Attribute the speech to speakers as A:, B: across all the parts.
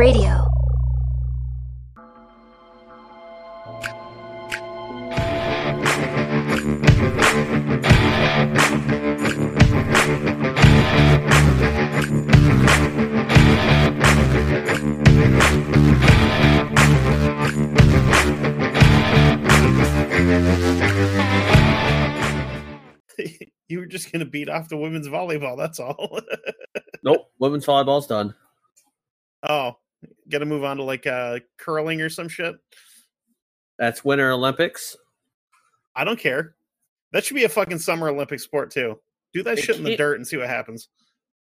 A: Radio.
B: you were just going to beat off the women's volleyball. That's all.
C: Nope, women's volleyball's done.
B: oh, to move on to like uh, curling or some shit.
C: That's Winter Olympics.
B: I don't care. That should be a fucking summer Olympic sport too. Do that
C: It
B: shit in the dirt and see what happens.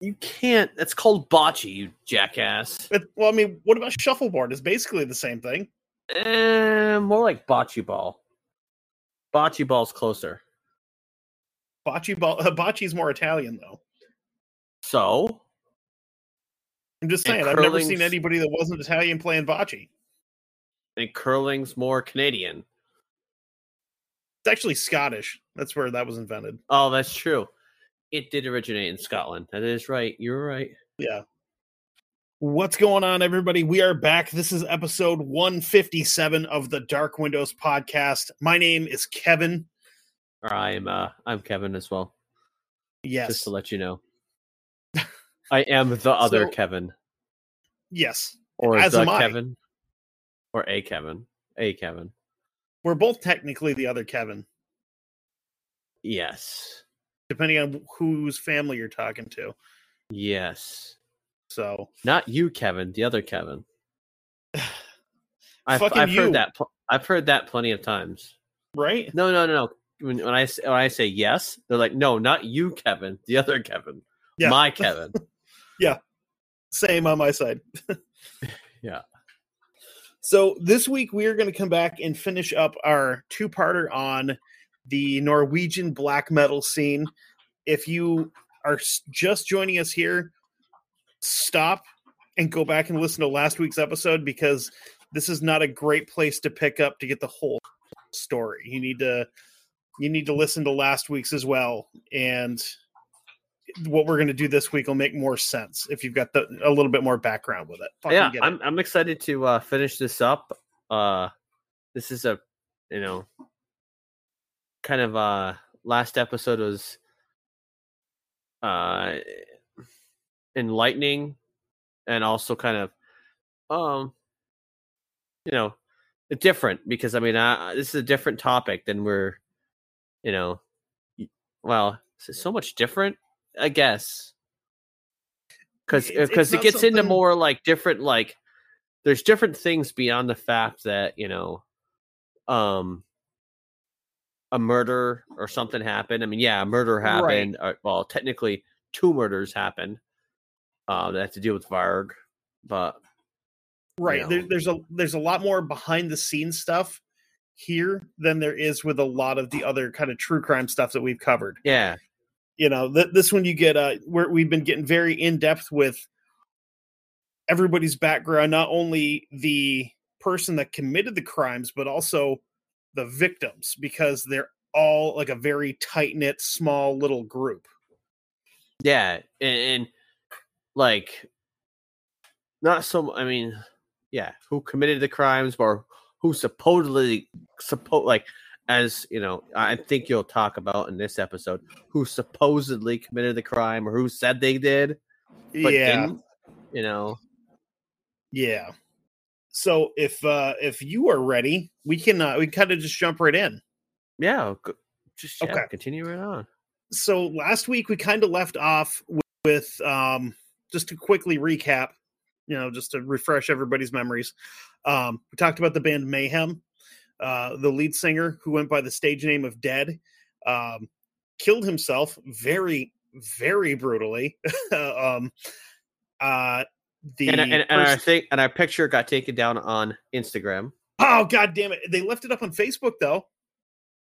C: You can't. That's called bocce, you jackass.
B: But, well, I mean, what about shuffleboard? It's basically the same thing.
C: Eh, more like bocce ball. Bocce ball's closer.
B: Bocce ball. Uh, bocce's more Italian though.
C: So
B: I'm just saying. I've never seen anybody that wasn't Italian playing bocce.
C: and curling's more Canadian.
B: It's actually Scottish. That's where that was invented.
C: Oh, that's true. It did originate in Scotland. That is right. You're right.
B: Yeah. What's going on, everybody? We are back. This is episode 157 of the Dark Windows podcast. My name is Kevin.
C: I'm uh I'm Kevin as well.
B: Yes.
C: Just to let you know. I am the other
B: So-
C: Kevin.
B: Yes.
C: Or
B: as
C: the. Kevin. Or a Kevin. A Kevin.
B: We're both technically the other Kevin,
C: Yes.
B: depending on whose family you're talking to.
C: Yes.
B: So,
C: Not you, Kevin. The other Kevin. I've,
B: Fucking
C: I've
B: you.
C: heard that. pl- I've heard that plenty of times.
B: right?
C: No, no, no, no. When, when I say, when I say yes, they're like, no, not you, Kevin. The other Kevin.
B: Yeah.
C: My Kevin.
B: Yeah, same on my side.
C: Yeah.
B: So this week we are going to come back and finish up our two-parter on the Norwegian black metal scene. If you are just joining us here, stop and go back and listen to last week's episode because this is not a great place to pick up to get the whole story. You need to you need to listen to last week's as well and what we're going to do this week will make more sense if you've got the, a little bit more background with it. Fucking
C: yeah,
B: it.
C: I'm I'm excited to uh, finish this up. Uh, this is a you know kind of uh last episode was uh enlightening and also kind of um you know different because I mean I, this is a different topic than we're you know well so much different I guess because because it
B: not
C: gets into more like different like there's different things beyond the fact that you know um a murder or something happened i mean yeah a murder
B: Right.
C: happened uh, well technically two murders happened uh, that have to deal with varg but
B: right
C: know.
B: there, there's a there's a lot more behind the scenes stuff here than there is with a lot of the other kind of true crime stuff that we've covered
C: yeah
B: you know th- this one you get uh where we've been getting very in depth with everybody's background not only the person that committed the crimes but also the victims because they're all like a very tight knit small little group.
C: Yeah and, and like not so i mean yeah who committed the crimes or who supposedly suppo like as you know i think you'll talk about in this episode who supposedly committed the crime or who said they did but
B: yeah.
C: didn't you know?
B: Yeah. So if uh if you are ready we can uh we kind of just jump right in.
C: Yeah just yeah,
B: Okay.
C: continue right on.
B: So last week we kind of left off with, with um just to quickly recap you know just to refresh everybody's memories um we talked about the band mayhem uh the lead singer who went by the stage name of dead um killed himself very very brutally. Um uh the
C: and, and, and think and our picture got taken down on instagram.
B: Oh god damn it. They left it up on facebook though.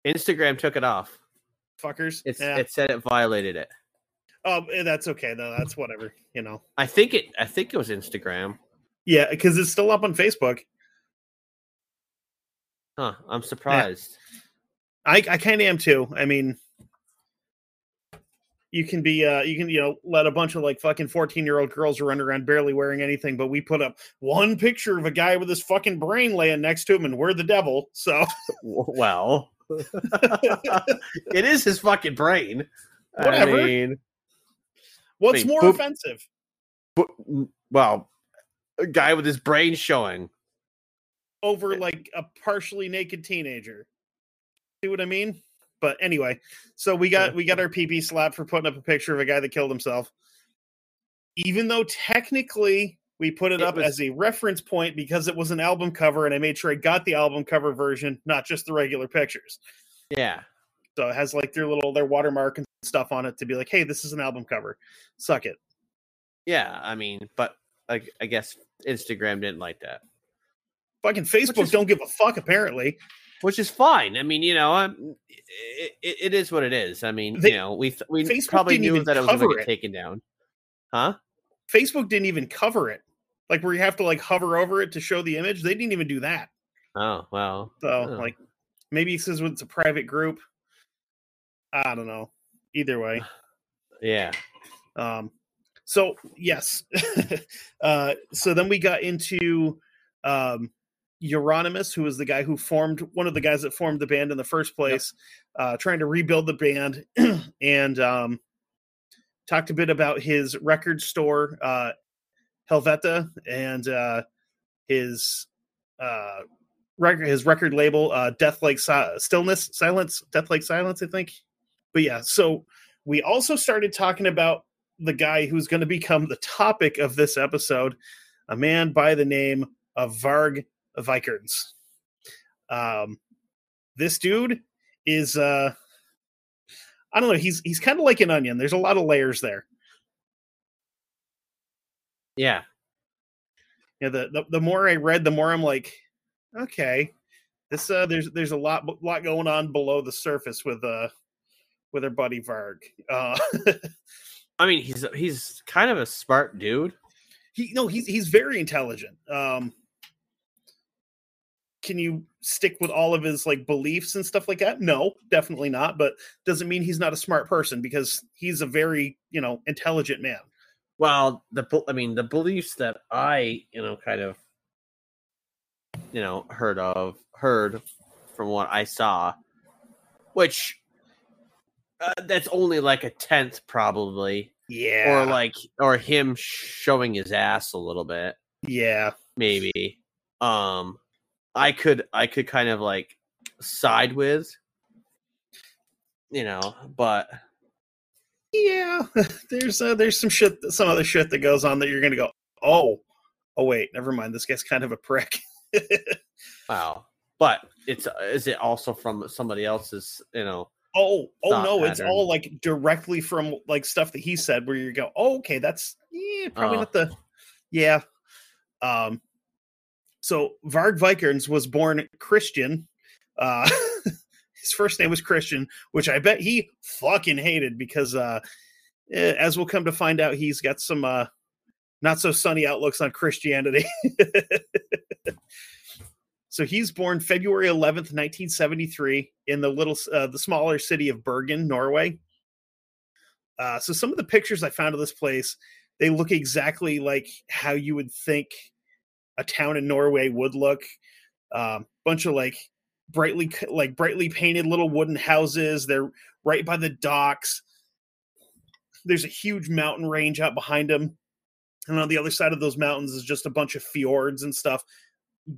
C: Instagram took it off.
B: Fuckers. Yeah.
C: it said it violated it.
B: Oh eh, that's okay though. That's whatever you know.
C: I think it i think it was instagram.
B: Yeah because it's still up on facebook
C: Huh, I'm surprised.
B: I, I kind of am too. I mean, you can be uh you can you know let a bunch of like fucking 14 year old girls run around barely wearing anything but we put up one picture of a guy with his fucking brain laying next to him and we're the devil so
C: well, it is his fucking brain.
B: Whatever.
C: I mean,
B: what's
C: Wait,
B: more
C: boop.
B: offensive
C: well, a guy with his brain showing.
B: Over like a partially naked teenager see what i mean but anyway so we got we got our pp slap for putting up a picture of a guy that killed himself even though technically we put it,
C: It
B: up
C: was-
B: as a reference point because it was an album cover and i made sure i got the album cover version not just the regular pictures
C: Yeah.
B: So it has like their little their watermark and stuff on it to be like, hey, this is an album cover. Suck it.
C: Yeah. I mean, but I, I guess Instagram didn't like that,
B: Fucking Facebook
C: is-
B: don't give a fuck, apparently.
C: which is fine. I mean, you know, I'm, it, it, is what it is. I mean,
B: They-
C: you know, we we
B: Facebook
C: probably knew that it was going to get taken down. Huh?
B: Facebook didn't even cover it. Like where you have to like hover over it to show the image. They didn't even do that.
C: Oh, well.
B: So
C: Oh.
B: like maybe it says it's a private group. I don't know. Either way.
C: Yeah.
B: Um, so yes, uh, so then we got into um, Euronymous, who was the guy who formed one of the guys that formed the band in the first place, uh, trying to rebuild the band, and um, talked a bit about his record store, uh, Helvete, and uh, his uh, record his record label, uh, Death Like si- Stillness, Silence, Death Like Silence, I think. But yeah, so we also started talking about the guy who's going to become the topic of this episode, a man by the name of Varg Vikernes. Um, this dude is uh, I don't know. He's he's kind of like an onion. There's a lot of layers there.
C: Yeah.
B: Yeah, the, the the more I read, the more I'm like, okay, this uh, there's there's a lot lot going on below the surface with uh with her buddy Varg. Uh,
C: I mean, he's he's kind of a smart dude.
B: he no he's he's very intelligent um can you stick with all of his like beliefs and stuff like that? No definitely not but doesn't mean he's not a smart person because he's a very you know intelligent man.
C: Well, the I mean, the beliefs that I, you know, kind of, you know, heard of, heard from what I saw, which uh, that's only like a tenth, probably,
B: yeah.
C: or like, or him showing his ass a little bit,
B: yeah.
C: Maybe. Um, I could, I could kind of like side with, you know, but
B: yeah there's uh, there's some shit some other shit that goes on that you're gonna go oh oh wait never mind this guy's kind of a prick
C: wow. But it's is it also from somebody else's, you know?
B: Oh, oh no, it's all like directly from like stuff that he said where you go, oh, okay, that's yeah, probably
C: Oh.
B: not the yeah. Um so Varg Vikernes was born Christian. Uh his first name was Christian, which I bet he fucking hated because uh eh, as we'll come to find out, he's got some uh not so sunny outlooks on Christianity. so he's born February 11th, 1973 in the little uh, the smaller city of Bergen, Norway. Uh, so some of the pictures I found of this place, they look exactly like how you would think a town in Norway would look. Um, bunch of like brightly like brightly painted little wooden houses. They're right by the docks. There's a huge mountain range out behind them. And on the other side of those mountains is just a bunch of fjords and stuff.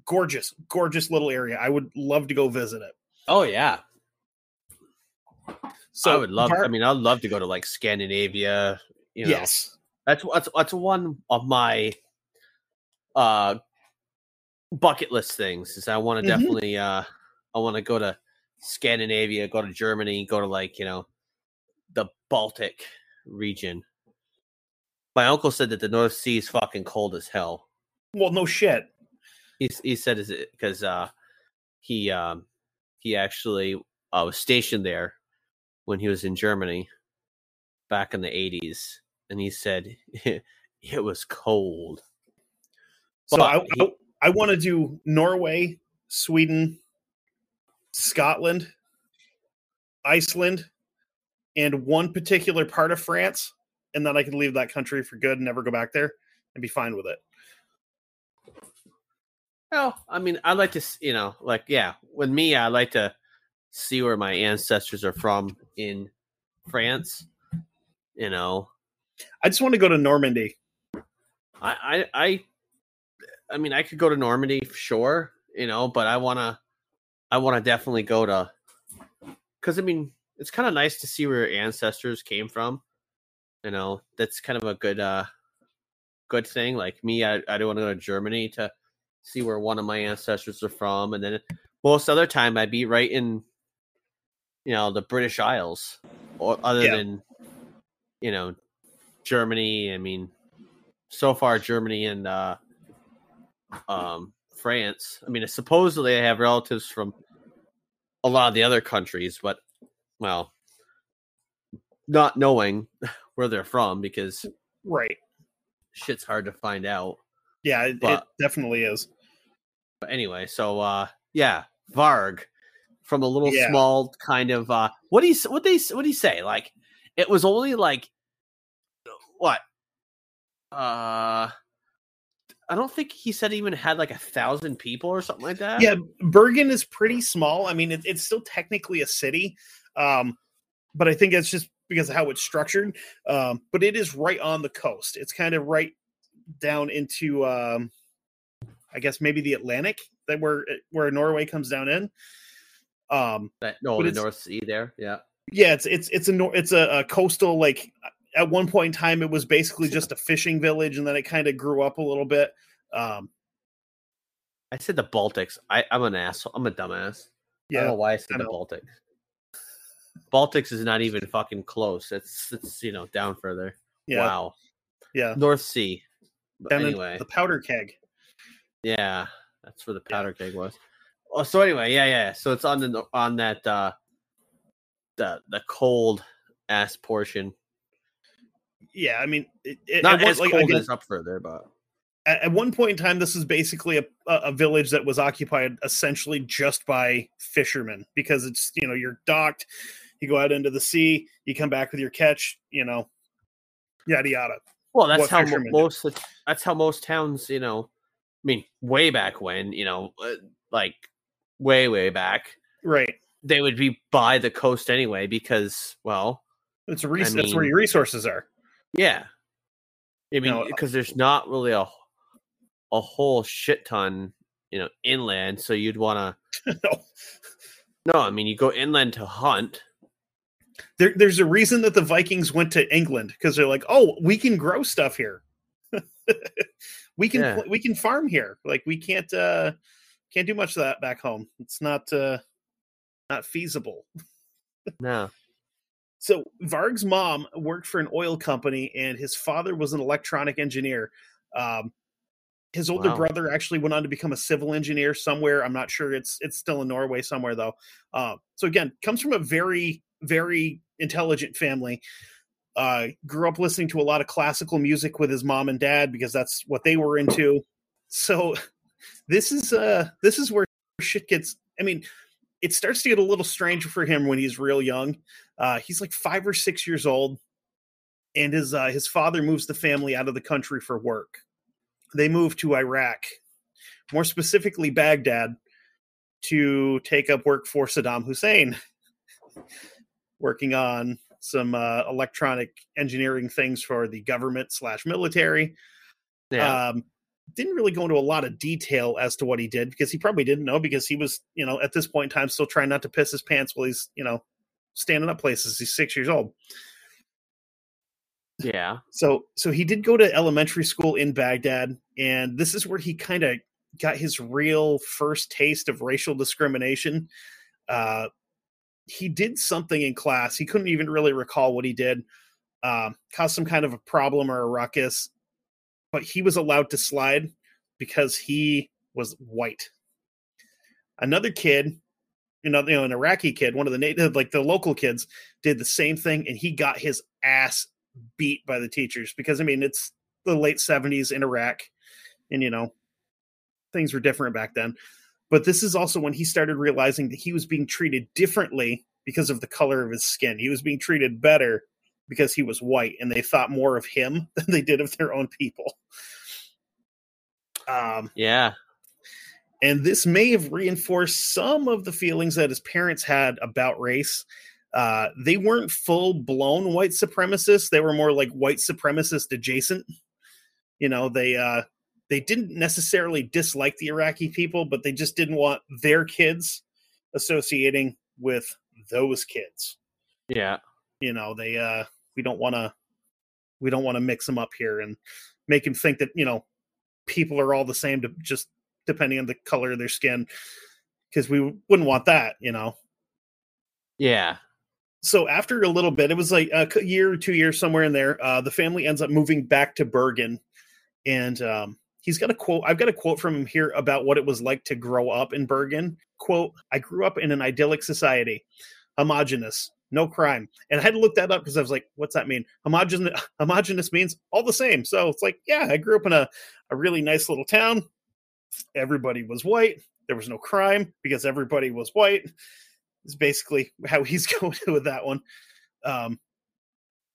B: Gorgeous, gorgeous little area. I would love to go visit it.
C: Oh yeah.
B: So
C: I would love.
B: Var-
C: I mean, I'd love to go to like Scandinavia. You know,
B: yes,
C: that's that's that's one of my uh bucket list things. Is I want to
B: Mhm.
C: definitely uh I want to go to Scandinavia, go to Germany, go to like you know the Baltic region. My uncle said that the North Sea is fucking cold as hell.
B: well, no shit.
C: He he said is it because uh he um he actually uh, was stationed there when he was in Germany back in the 80s and he said it was cold.
B: So I, I, I want to do Norway, Sweden, Scotland, Iceland, and one particular part of France, and then I can leave that country for good and never go back there and be fine with it.
C: Well, I mean, I like to, you know, like yeah, with me, I like to see where my ancestors are from in France. You know,
B: I just want to go to Normandy.
C: I, I, I, I mean, I could go to Normandy for sure, you know, but I wanna, I wanna definitely go to, because I mean, it's kind of nice to see where your ancestors came from. You know, that's kind of a good, uh, good thing. Like me, I, I don't want to go to Germany to see where one of my ancestors are from, and then most other time I'd be right in, you know, the British Isles, or other
B: Yeah.
C: than, you know, Germany. I mean, so far Germany and uh, um, France. I mean, supposedly I have relatives from a lot of the other countries, but well, not knowing where they're from because
B: Right.
C: shit's hard to find out.
B: Yeah, it, it definitely is.
C: But anyway, so uh, yeah, Varg from a little
B: Yeah.
C: small kind of uh, what do you what they what do you say? Like it was only like what? Uh, I don't think he said he even had like a thousand people or something like that.
B: Yeah, Bergen is pretty small. I mean, it, it's still technically a city, um, but I think it's just because of how it's structured. Um, but it is right on the coast. It's kind of right down into, um, I guess maybe the Atlantic, that where where Norway comes down in. Um,
C: That, no, the North Sea there. Yeah.
B: yeah, it's it's it's a it's a, a coastal like. At one point in time, it was basically just a fishing village, and then it kind of grew up a little bit. Um,
C: I said the Baltics. I, I'm an asshole. I'm a dumbass. I don't know
B: yeah,
C: why I said
B: I
C: the. Baltics. Baltics is not even fucking close. It's it's you know down further.
B: yeah,
C: Wow.
B: yeah.
C: North Sea. But
B: Down
C: anyway,
B: the powder keg.
C: yeah, that's where the
B: Yeah.
C: powder keg was. Oh, so anyway, yeah, yeah. So it's on the on that uh the the cold ass portion.
B: Yeah, I mean, it, it,
C: Not
B: it was,
C: as
B: like,
C: cold
B: again,
C: as up further, but
B: at, at one point in time, this is basically a, a a village that was occupied essentially just by fishermen because it's you know you're docked, you go out into the sea, you come back with your catch, you know, yada yada.
C: well, that's
B: what
C: how mo-
B: fishermen do.
C: most that's how most towns, you know. I mean, way back when, you know, uh, like way way back,
B: Right.
C: they would be by the coast anyway because, well,
B: It's a res-
C: I
B: that's where your resources are.
C: Yeah. I mean, because there's not really a a whole shit ton, you know, inland. So you'd want to.
B: No.
C: No, I mean, you go inland to hunt.
B: There, there's a reason that the Vikings went to England because they're like, oh, we can grow stuff here. we can
C: Yeah.
B: we can farm here. Like we can't uh can't do much of that back home. It's not uh not feasible.
C: No.
B: So Varg's mom worked for an oil company, and his father was an electronic engineer. Um, his older
C: Wow.
B: brother actually went on to become a civil engineer somewhere. I'm not sure. It's it's still in Norway somewhere though. Uh, so again, comes from a very very intelligent family. Uh, grew up listening to a lot of classical music with his mom and dad because that's what they were into. So this is uh this is where shit gets. I mean, it starts to get a little strange for him when he's real young. Uh, he's like five or six years old, and his uh, his father moves the family out of the country for work. They move to Iraq, more specifically Baghdad, to take up work for Saddam Hussein, working on some uh, electronic engineering things for the government slash military.
C: Yeah.
B: Um, didn't really go into a lot of detail as to what he did because he probably didn't know because he was, you know, at this point in time still trying not to piss his pants while he's, you know, standing up places. He's six years old.
C: yeah.
B: So so he did go to elementary school in Baghdad, and this is where he kind of got his real first taste of racial discrimination. Uh, he did something in class. He couldn't even really recall what he did. Um, caused some kind of a problem or a ruckus, but he was allowed to slide because he was white. Another kid, you know, you know, an Iraqi kid, one of the native, like the local kids, did the same thing, and he got his ass beat by the teachers because I mean it's the late seventies in Iraq, and you know things were different back then. But this is also when he started realizing that he was being treated differently because of the color of his skin. He was being treated better because he was white, and they thought more of him than they did of their own people. Um,
C: Yeah.
B: and this may have reinforced some of the feelings that his parents had about race. Uh, they weren't full blown white supremacists; they were more like white supremacist adjacent. You know, they uh, they didn't necessarily dislike the Iraqi people, but they just didn't want their kids associating with those kids.
C: Yeah.
B: You know, they uh, we don't want to we don't want to mix them up here and make them think that you know people are all the same to just depending on the color of their skin because we wouldn't want that you know
C: Yeah.
B: so after a little bit it was like a year or two years somewhere in there uh, the family ends up moving back to bergen and um, he's got a quote i've got a quote from him here about what it was like to grow up in bergen quote i grew up in an idyllic society homogenous no crime. And i had to look that up because i was like what's that mean? Homogenous homogenous means all the same. So it's like yeah i grew up in a, a really nice little town. Everybody was white. There was no crime because everybody was white. Is basically how he's going with that one. Um,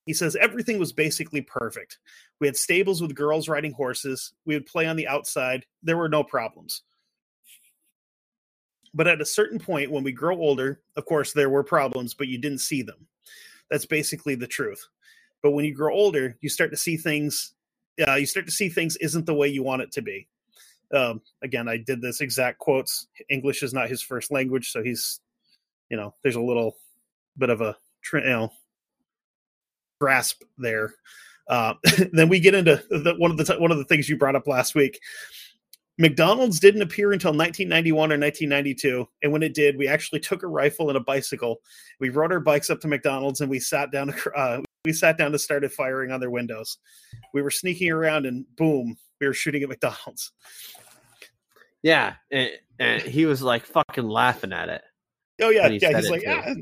B: he says everything was basically perfect. We had stables with girls riding horses. We would play on the outside. There were no problems but at a certain point when we grow older of course there were problems but you didn't see them. That's basically the truth. But when you grow older you start to see things uh, you start to see things isn't the way you want it to be. Um, again i did this exact quotes. English is not his first language so he's you know there's a little bit of a you know grasp there. Uh, then we get into the, one of the one of the things you brought up last week McDonald's didn't appear until 1991 or 1992, and when it did, we actually took a rifle and a bicycle. We rode our bikes up to McDonald's and we sat down. To, uh, we sat down to started firing on their windows. We were sneaking around, and boom, we were shooting at McDonald's.
C: Yeah. And, and he was like fucking laughing at it.
B: Oh yeah,
C: he
B: yeah. He's like, yeah.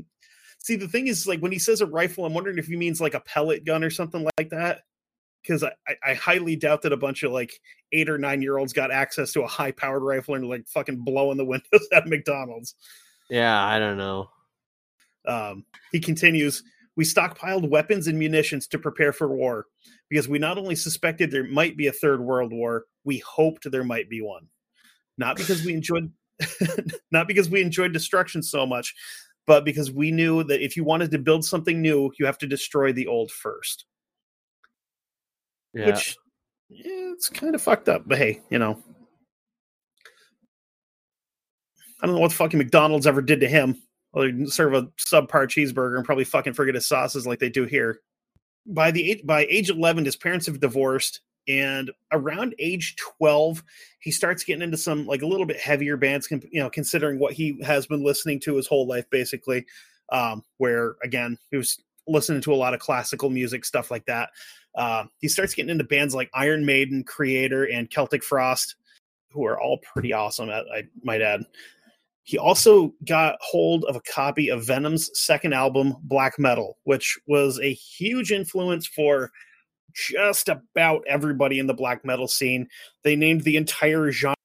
B: See, the thing is, like, when he says a rifle, I'm wondering if he means like a pellet gun or something like that. Because I, I, highly doubt that a bunch of like eight or nine year olds got access to a high powered rifle and like fucking blowing the windows at McDonald's.
C: Yeah. I don't know.
B: Um, he continues, we stockpiled weapons and munitions to prepare for war because we not only suspected there might be a third world war, we hoped there might be one. Not because we enjoyed not because we enjoyed destruction so much, but because we knew that if you wanted to build something new, you have to destroy the old first.
C: Yeah.
B: Which yeah, it's kind of fucked up, but hey, you know. I don't know what fucking McDonald's ever did to him. Than serve a subpar cheeseburger and probably fucking forget his sauces like they do here. By the age, by age eleven, his parents have divorced, and around age twelve, he starts getting into some like a little bit heavier bands. You know, considering what he has been listening to his whole life, basically. Um, where again, he was listening to a lot of classical music, stuff like that. Uh, he starts getting into bands like Iron Maiden, Kreator, and Celtic Frost, who are all pretty awesome, I, I might add. He also got hold of a copy of Venom's second album, Black Metal, which was a huge influence for just about everybody in the black metal scene. They named the entire genre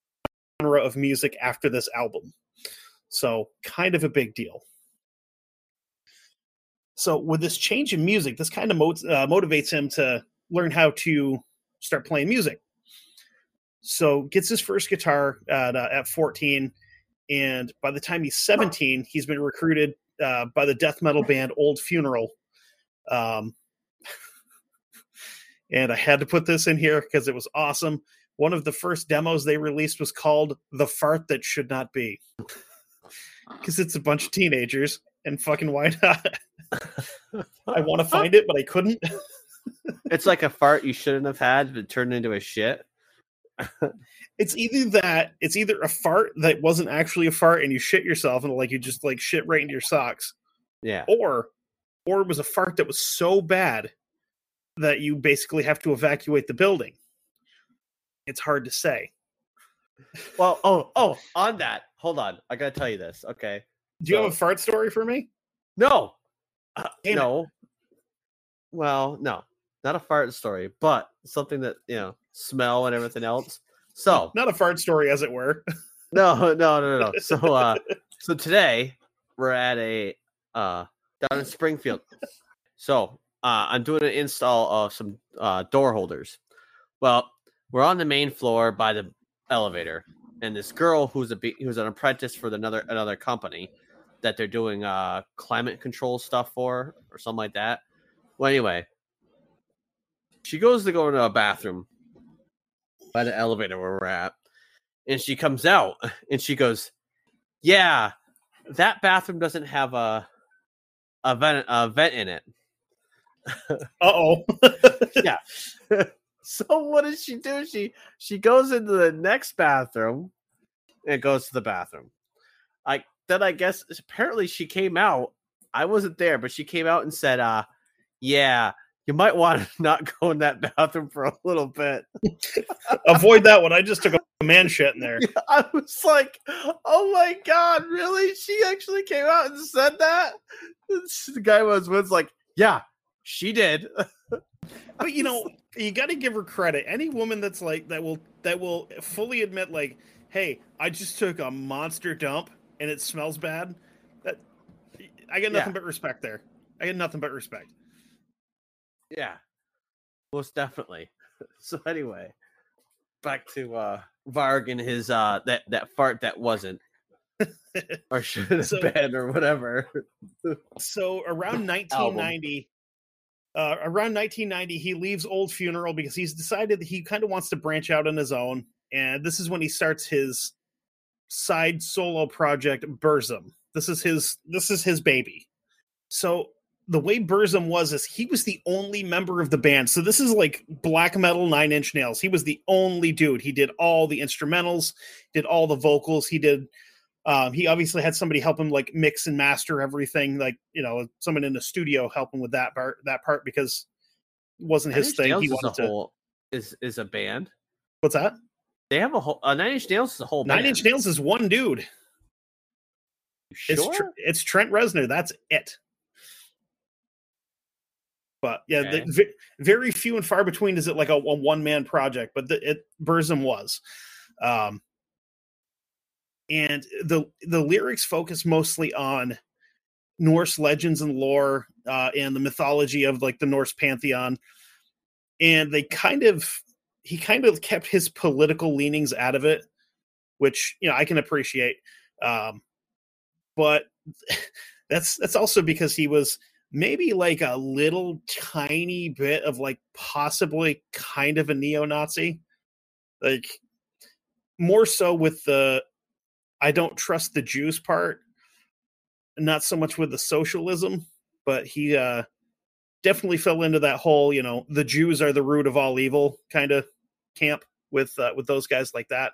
B: of music after this album. So, kind of a big deal. So, with this change in music, this kind of uh, motivates him to learn how to start playing music. So, gets his first guitar at, uh, at 14, and by the time he's 17, he's been recruited uh, by the death metal band Old Funeral. Um, and I had to put this in here because it was awesome. One of the first demos they released was called "The Fart That Should Not Be," because it's a bunch of teenagers, and fucking why not? I want to find it, but I couldn't.
C: it's like a fart you shouldn't have had, but turned into a shit.
B: It's either that, it's either a fart that wasn't actually a fart, and you shit yourself, and like you just like shit right into your socks,
C: Yeah.
B: or or it was a fart that was so bad that you basically have to evacuate the building. It's hard to say.
C: Well, oh, oh, on that. Hold on. I gotta tell you this. Okay.
B: Do you have a fart story for me?
C: No. Uh,
B: Damn it.
C: no. Well, no. Not a fart story, but something that, you know, smell and everything else. So
B: Not a fart story, as it were.
C: no, no, no, no, no. So uh so today we're at a uh, down in Springfield. So uh, I'm doing an install of some uh, door holders. Well, we're on the main floor by the elevator, and this girl who's a who's an apprentice for another another company that they're doing uh climate control stuff for or something like that. Well, anyway, she goes to go into a bathroom by the elevator where we're at, and she comes out and she goes, "Yeah, that bathroom doesn't have a a vent a vent in it."
B: Uh oh.
C: yeah. so what does she do? She she goes into the next bathroom and goes to the bathroom. I then I guess apparently she came out. I wasn't there, but she came out and said, uh, yeah, you might want to not go in that bathroom for a little bit.
B: Avoid that one. I just took a man shit in there.
C: Yeah, I was like, oh my god, really? She actually came out and said that? The guy was was like, yeah, she did.
B: but you know, you got to give her credit. Any woman that's like that will that will fully admit like, "Hey, I just took a monster dump and it smells bad." That I get nothing yeah. but respect there. I get nothing but respect.
C: Yeah. Most definitely. So anyway, back to uh Varg and his uh that that fart that wasn't or should have so, been or whatever.
B: so around 1990 uh, around 1990 he leaves old funeral because he's decided that he kind of wants to branch out on his own and this is when he starts his side solo project burzum this is his this is his baby so the way burzum was is he was the only member of the band so this is like black metal nine inch nails he was the only dude he did all the instrumentals did all the vocals he did um, he obviously had somebody help him like mix and master everything, like you know, someone in the studio helping with that part. That part because it wasn't his thing.
C: Nails
B: he
C: wanted to. Whole, is is a band.
B: What's that?
C: They have a whole. Uh, Nine Inch Nails is a whole.
B: Nine
C: band.
B: Inch Nails is one dude.
C: Sure?
B: It's, it's Trent Reznor. That's it. But yeah, okay. the, very few and far between is it like a, a one man project, but the, it Burzum was. Um, and the the lyrics focus mostly on Norse legends and lore uh, and the mythology of like the Norse pantheon, and they kind of he kind of kept his political leanings out of it, which you know I can appreciate. Um, but that's that's also because he was maybe like a little tiny bit of like possibly kind of a neo-Nazi, like more so with the I don't trust the Jews part, not so much with the socialism, but he uh, definitely fell into that whole, you know, the Jews are the root of all evil kind of camp with uh, with those guys like that.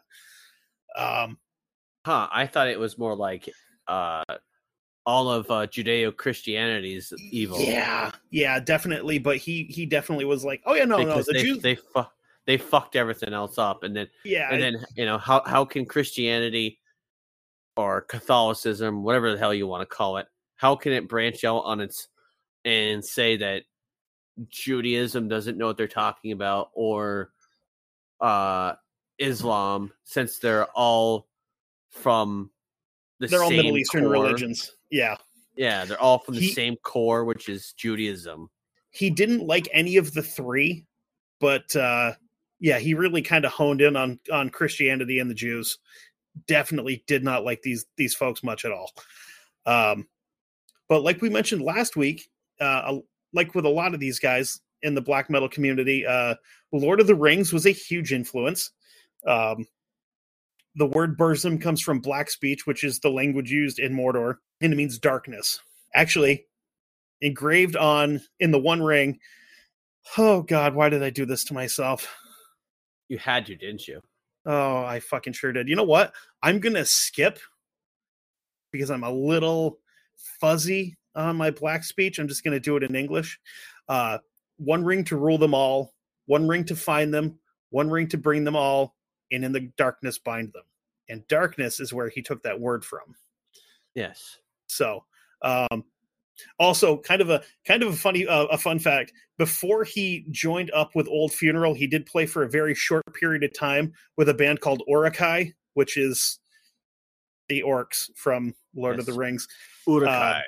B: Um,
C: huh? I thought it was more like uh, all of uh, Judeo Christianity's evil.
B: Yeah, yeah, definitely. But he he definitely was like, oh yeah, no, because
C: no,
B: the
C: they,
B: Jews
C: they fu- they fucked everything else up, and then
B: yeah,
C: and then you know how how can Christianity or Catholicism, whatever the hell you want to call it, how can it branch out on its and say that Judaism doesn't know what they're talking about or uh Islam since they're all from the
B: they're all Middle Eastern
C: core.
B: religions. Yeah.
C: Yeah, they're all from the he, same core, which is Judaism.
B: He didn't like any of the three, but uh yeah, he really kind of honed in on on Christianity and the Jews definitely did not like these these folks much at all. Um, but like we mentioned last week, uh, like with a lot of these guys in the black metal community, uh, Lord of the Rings was a huge influence. Um, the word Burzum comes from black speech, which is the language used in Mordor, and it means darkness. Actually, engraved on in the One Ring. Oh God, why did I do this to myself?
C: You had to, didn't you?
B: Oh, I fucking sure did. You know what? I'm gonna skip because I'm a little fuzzy on my black speech. I'm just gonna do it in English. Uh, one ring to rule them all, one ring to find them, one ring to bring them all, and in the darkness bind them. And darkness is where he took that word from.
C: Yes.
B: So, um, also, kind of a kind of a funny uh, a fun fact. Before he joined up with Old Funeral, he did play for a very short period of time with a band called Uruk-hai, which is the orcs from Lord yes. of the Rings.
C: Uruk-hai.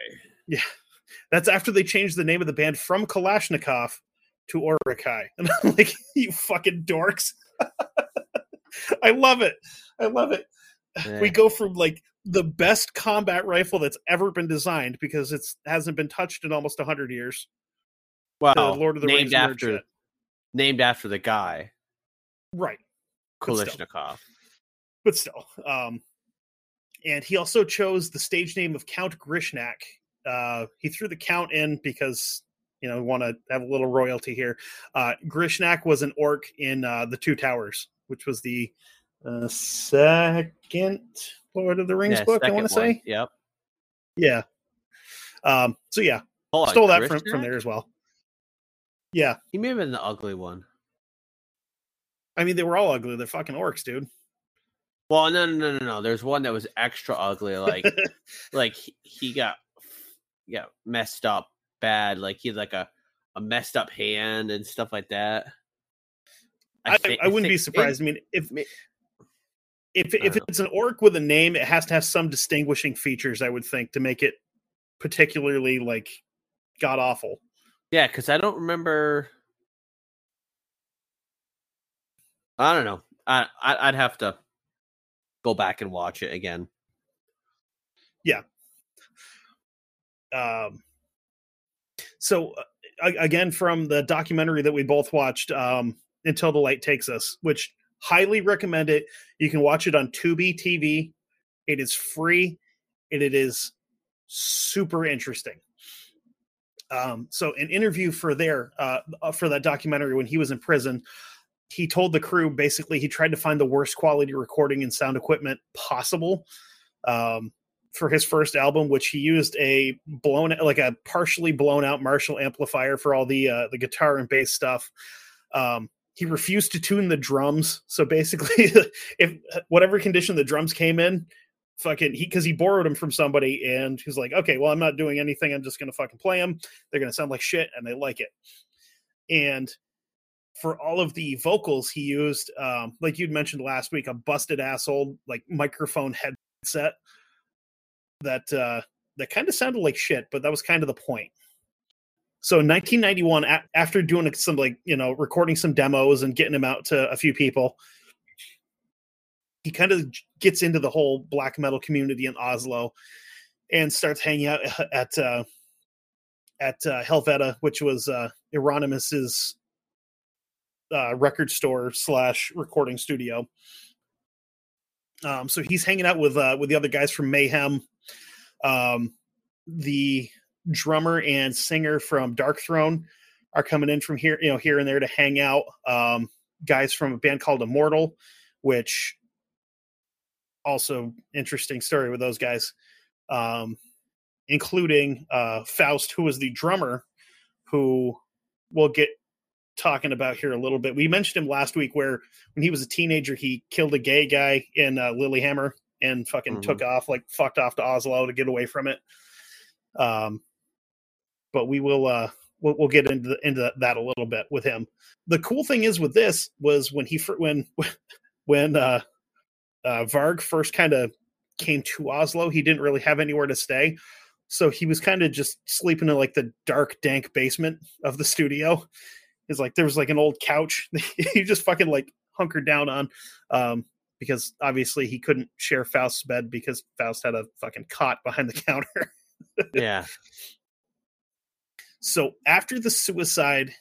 C: Uh,
B: That's after they changed the name of the band from Kalashnikov to Uruk-hai. And I'm like, you fucking dorks. I love it. I love it.
C: Yeah.
B: We go from like the best combat rifle that's ever been designed because it's hasn't been touched in almost 100 years. Wow.
C: Well,
B: Lord of the
C: named
B: Rings
C: after named after the guy
B: Right. But still.
C: Kalashnikov.
B: but still. Um, and he also chose the stage name of Count Grishnak. Uh, he threw the count in because you know want to have a little royalty here. Uh, Grishnak was an orc in uh, the Two Towers, which was the uh, second Lord of the Rings
C: Yeah,
B: book. I want to say,
C: Yep.
B: yeah. Um, so yeah,
C: on,
B: stole that from
C: Grishnak?
B: from there as well. Yeah,
C: He may have been the ugly one.
B: I mean they were all ugly. They're fucking orcs, dude.
C: Well, no, no, no, no, no. There's one that was extra ugly. Like, like he, he got, he got messed up bad. Like he had like a, a messed up hand and stuff like that.
B: I,
C: thi-
B: I wouldn't be surprised. I mean, if if if it's an orc with a name, it has to have some distinguishing features. I would think to make it particularly like god awful.
C: Yeah, because I don't remember. I don't know. I, I I'd have to go back and watch it again. Yeah.
B: Um, so uh, again, from the documentary that we both watched, um, "Until the Light Takes Us," which highly recommend it. You can watch it on Tubi TV. It is free, and it is super interesting. Um, so, an interview for there uh, uh, for that documentary when he was in prison, he told the crew basically he tried to find the worst quality recording and sound equipment possible. Um, for his first album, which he used a blown like a partially blown out Marshall amplifier for all the uh, the guitar and bass stuff. Um, he refused to tune the drums, so basically, if whatever condition the drums came in, fucking he because he borrowed them from somebody, and he's like, okay, well, I'm not doing anything. I'm just gonna fucking play them. They're gonna sound like shit, and they like it. And for all of the vocals, he used, um, like you'd mentioned last week, a busted asshole like microphone headset that uh that kind of sounded like shit but that was kind of the point. So in 1991 a- after doing some like you know recording some demos and getting them out to a few people he kind of gets into the whole black metal community in oslo and starts hanging out at uh at uh, which was uh uh record store slash recording studio. Um so he's hanging out with uh with the other guys from mayhem um, the drummer and singer from Darkthrone are coming in from here, you know, here and there to hang out. Um, guys from a band called Immortal, which also interesting story with those guys, um, including uh, Faust, who was the drummer, who we'll get talking about here a little bit. We mentioned him last week, where when he was a teenager, he killed a gay guy in uh, Lillehammer and fucking
C: Mhm.
B: took off like fucked off to Oslo to get away from it. Um, but we will uh we'll, we'll get into into that a little bit with him. The cool thing is with this was when he when when uh, uh Varg first kind of came to Oslo, he didn't really have anywhere to stay. So he was kind of just sleeping in like the dark, dank basement of the studio. It's like there was like an old couch he just fucking like hunkered down on. Um, because obviously he couldn't share Faust's bed because Faust had a fucking cot behind the counter.
C: Yeah.
B: So after the suicide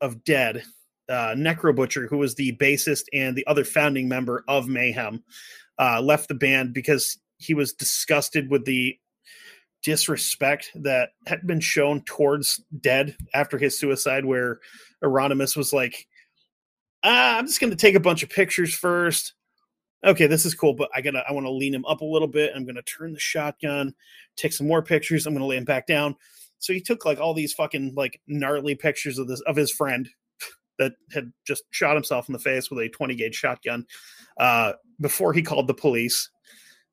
B: of Dead, uh, Necro Butcher, who was the bassist and the other founding member of Mayhem, uh, left the band because he was disgusted with the disrespect that had been shown towards Dead after his suicide, where Euronymous was like, ah, I'm just going to take a bunch of pictures first. Okay, this is cool, but I gotta I want to lean him up a little bit. I'm gonna turn the shotgun, take some more pictures. I'm gonna lay him back down. So he took like all these fucking like gnarly pictures of this of his friend that had just shot himself in the face with a 20 gauge shotgun uh, before he called the police.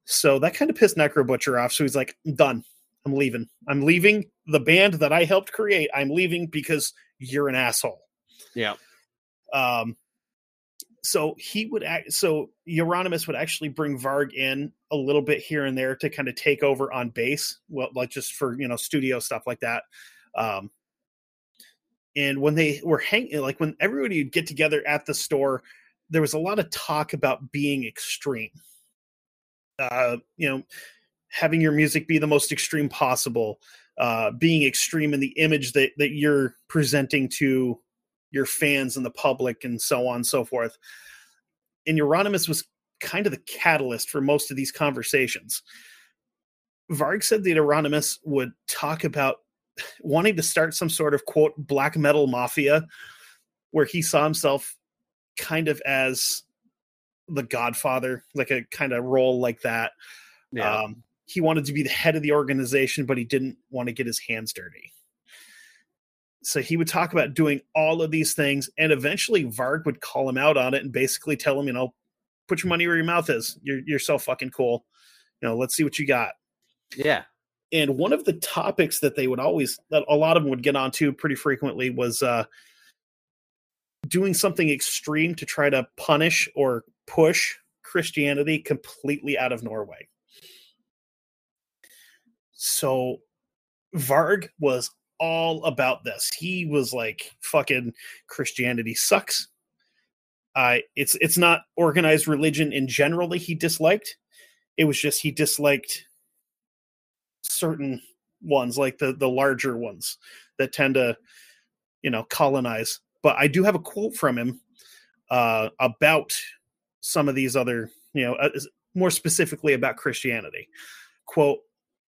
B: So that kind of pissed Necro Butcher off. So he's like, I'm done. I'm leaving. I'm leaving the band that I helped create. I'm leaving because you're an asshole.
C: Yeah.
B: Um, so he would act so Euronymous would actually bring Varg in a little bit here and there to kind of take over on base, well, like just for you know studio stuff like that. Um, and when they were hanging, like when everybody would get together at the store, there was a lot of talk about being extreme. Uh, you know, having your music be the most extreme possible, uh, being extreme in the image that that you're presenting to your fans and the public and so on and so forth. And Euronymous was kind of the catalyst for most of these conversations. Varg said that Euronymous would talk about wanting to start some sort of quote black metal mafia where he saw himself kind of as the godfather, like a kind of role like that. Yeah. Um, he wanted to be the head of the organization, but he didn't want to get his hands dirty so he would talk about doing all of these things and eventually varg would call him out on it and basically tell him you know put your money where your mouth is. You're, you're so fucking cool. You know let's see what you got.
C: Yeah.
B: And one of the topics that they would always that a lot of them would get onto pretty frequently was uh doing something extreme to try to punish or push christianity completely out of norway. So varg was all about this. He was like, "Fucking Christianity sucks." Uh, it's it's not organized religion in general that he disliked. It was just he disliked certain ones, like the the larger ones that tend to, you know, colonize. But I do have a quote from him uh, about some of these other, you know, uh, more specifically about Christianity. Quote: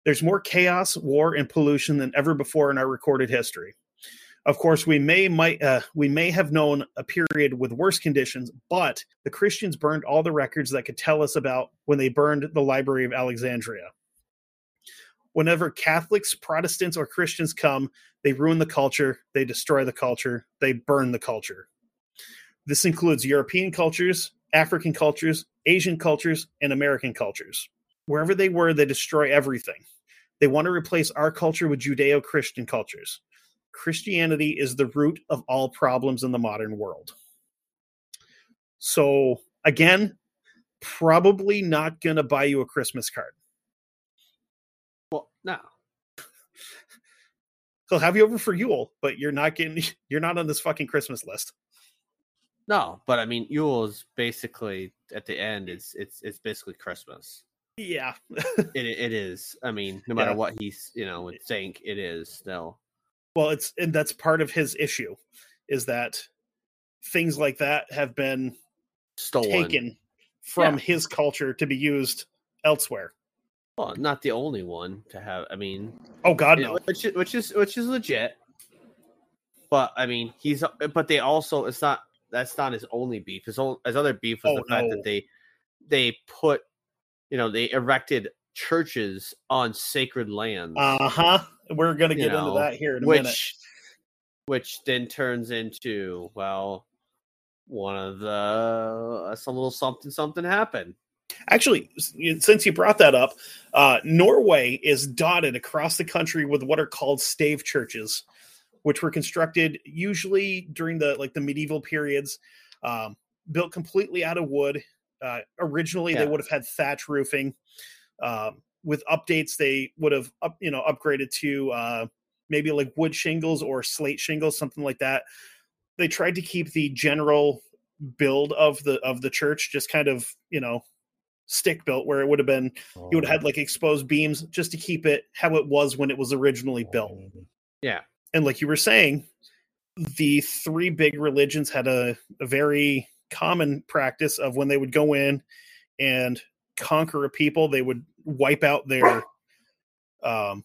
B: there's more chaos, war, and pollution than ever before in our recorded history. Of course, we may might uh, we may have known a period with worse conditions, but the Christians burned all the records that could tell us about when they burned the Library of Alexandria. Whenever Catholics, Protestants, or Christians come, they ruin the culture, they destroy the culture, they burn the culture. This includes European cultures, African cultures, Asian cultures, and American cultures. Wherever they were, they destroy everything. They want to replace our culture with Judeo Christian cultures. Christianity is the root of all problems in the modern world. So, again, probably not going to buy you a Christmas card.
C: Well, no.
B: He'll have you over for Yule, but you're not getting you're not on this fucking Christmas list.
C: No, but I mean Yule is basically at the end it's it's it's basically Christmas.
B: Yeah,
C: it it is. I mean, no matter yeah. what he's you know would think, it is still.
B: Well, it's and that's part of his issue, is that things like that have been
C: stolen
B: taken from yeah. his culture to be used elsewhere.
C: Well, not the only one to have. I mean,
B: oh god, no.
C: Which, which is which is legit. But I mean, he's but they also it's not that's not his only beef. His own his other beef was oh, the fact no. that they they put you know they erected churches on sacred lands.
B: Uh huh. We're gonna get know, into that here in a
C: which,
B: minute.
C: Which then turns into well, one of the uh, some little something something happened.
B: Actually, since you brought that up, uh, Norway is dotted across the country with what are called stave churches, which were constructed usually during the like the medieval periods, um, built completely out of wood uh, originally, yeah. they would have had thatch roofing. Um, with updates, they would have up, you know upgraded to uh, maybe like wood shingles or slate shingles, something like that. They tried to keep the general build of the of the church just kind of you know stick built where it would have been oh. you would have had like exposed beams just to keep it how it was when it was originally built
C: yeah
B: and like you were saying the three big religions had a, a very common practice of when they would go in and conquer a people, they would wipe out their um,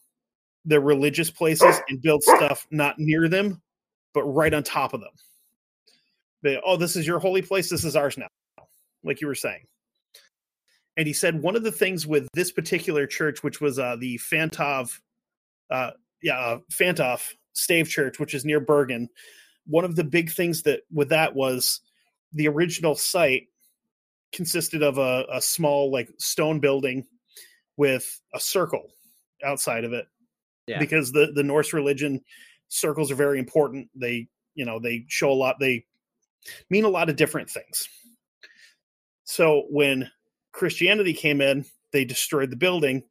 B: their religious places and build stuff not near them, but right on top of them. They, oh, this is your holy place. This is ours now, like you were saying. And he said one of the things with this particular church, which was uh, the Fantoft, uh, yeah, uh, Fantoft Stave Church, which is near Bergen. One of the big things that with that was the original site consisted of a, a small like stone building with a circle outside of it yeah. because the the norse religion circles are very important they you know they show a lot they mean a lot of different things So when Christianity came in, they destroyed the building,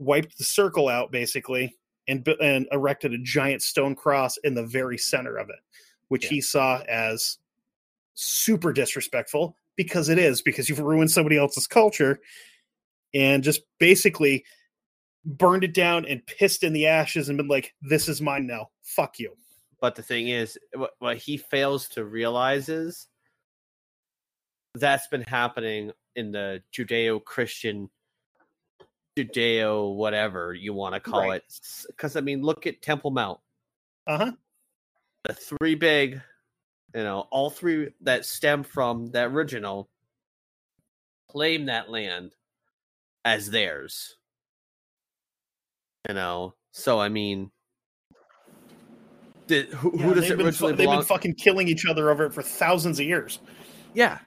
B: wiped the circle out basically, and and erected a giant stone cross in the very center of it, which
C: Yeah.
B: he saw as super disrespectful because it is because you've ruined somebody else's culture and just basically burned it down and pissed in the ashes and been like this is mine now fuck you
C: But the thing is, what, what he fails to realize is that's been happening in the Judeo Christian, Judeo whatever you want to call
B: Right.
C: it. Because, I mean, look at Temple Mount.
B: uh-huh
C: The three big, you know, all three that stem from the original claim that land as theirs. You know, so I mean, did, who,
B: Yeah,
C: who does it
B: fu-
C: originally
B: they've been fucking killing each other over it for thousands of years
C: Yeah.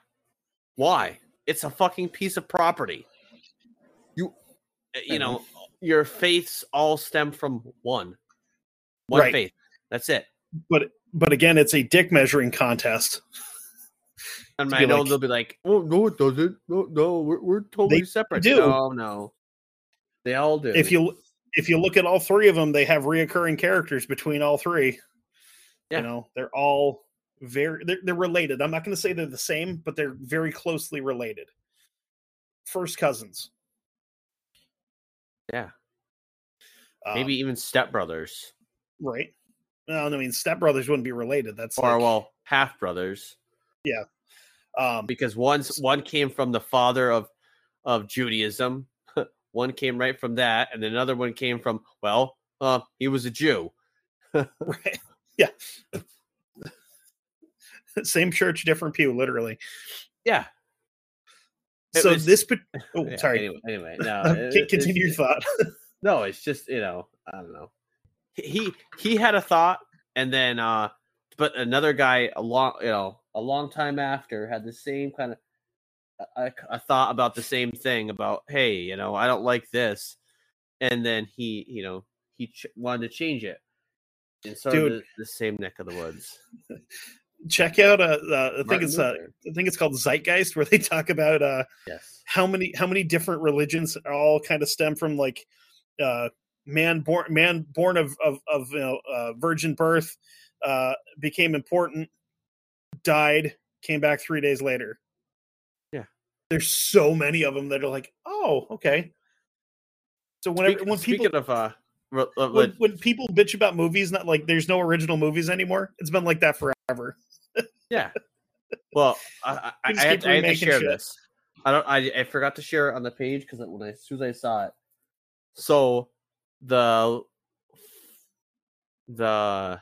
C: Why? It's a fucking piece of property. You uh, you know, your faiths all stem from one. One
B: Right.
C: faith. That's it.
B: but but again it's a dick measuring contest
C: And I
B: like-
C: they'll be like, "Oh no, it doesn't. No, no, we're, we're totally separate."
B: do.
C: No, no, they all do.
B: if you if you look at all three of them they have reoccurring characters between all three
C: Yeah.
B: you know they're all very they're, they're related i'm not going to say they're the same but they're very closely related first cousins
C: yeah,
B: Um,
C: maybe even stepbrothers
B: right well, i mean stepbrothers wouldn't be related that's
C: or
B: like,
C: well, half brothers, Yeah,
B: um
C: because one's one came from the father of of Judaism, one came right from that, and another one came from well, uh, he was a Jew.
B: right yeah same church different pew literally
C: Yeah. It
B: so
C: was-
B: this oh
C: Yeah,
B: sorry
C: Anyway, anyway no. It-
B: continue your thought
C: No, it's just you know, I don't know. He he had a thought, and then uh, but another guy a long you know a long time after had the same kind of a, a thought about the same thing about hey you know I don't like this, and then he you know he ch- wanted to change it. And sort
B: Dude.
C: the, the same neck of the woods.
B: check out uh, uh i think
C: Martin
B: it's uh i think it's called zeitgeist where they talk about uh
C: yes.
B: how many how many different religions all kind of stem from like uh man born man born of of, of you know uh, virgin birth uh became important died came back three days later
C: Yeah.
B: there's so many of them that are like oh okay so whenever
C: Speak-
B: when people
C: speaking of uh, re- uh,
B: when, when people bitch about movies not like there's no original movies anymore it's been like that forever
C: Yeah. Well, I, I,
B: We
C: I, had, I had to share
B: shit.
C: this. I don't. I, I forgot to share it on the page because when I, as soon as I saw it, so the the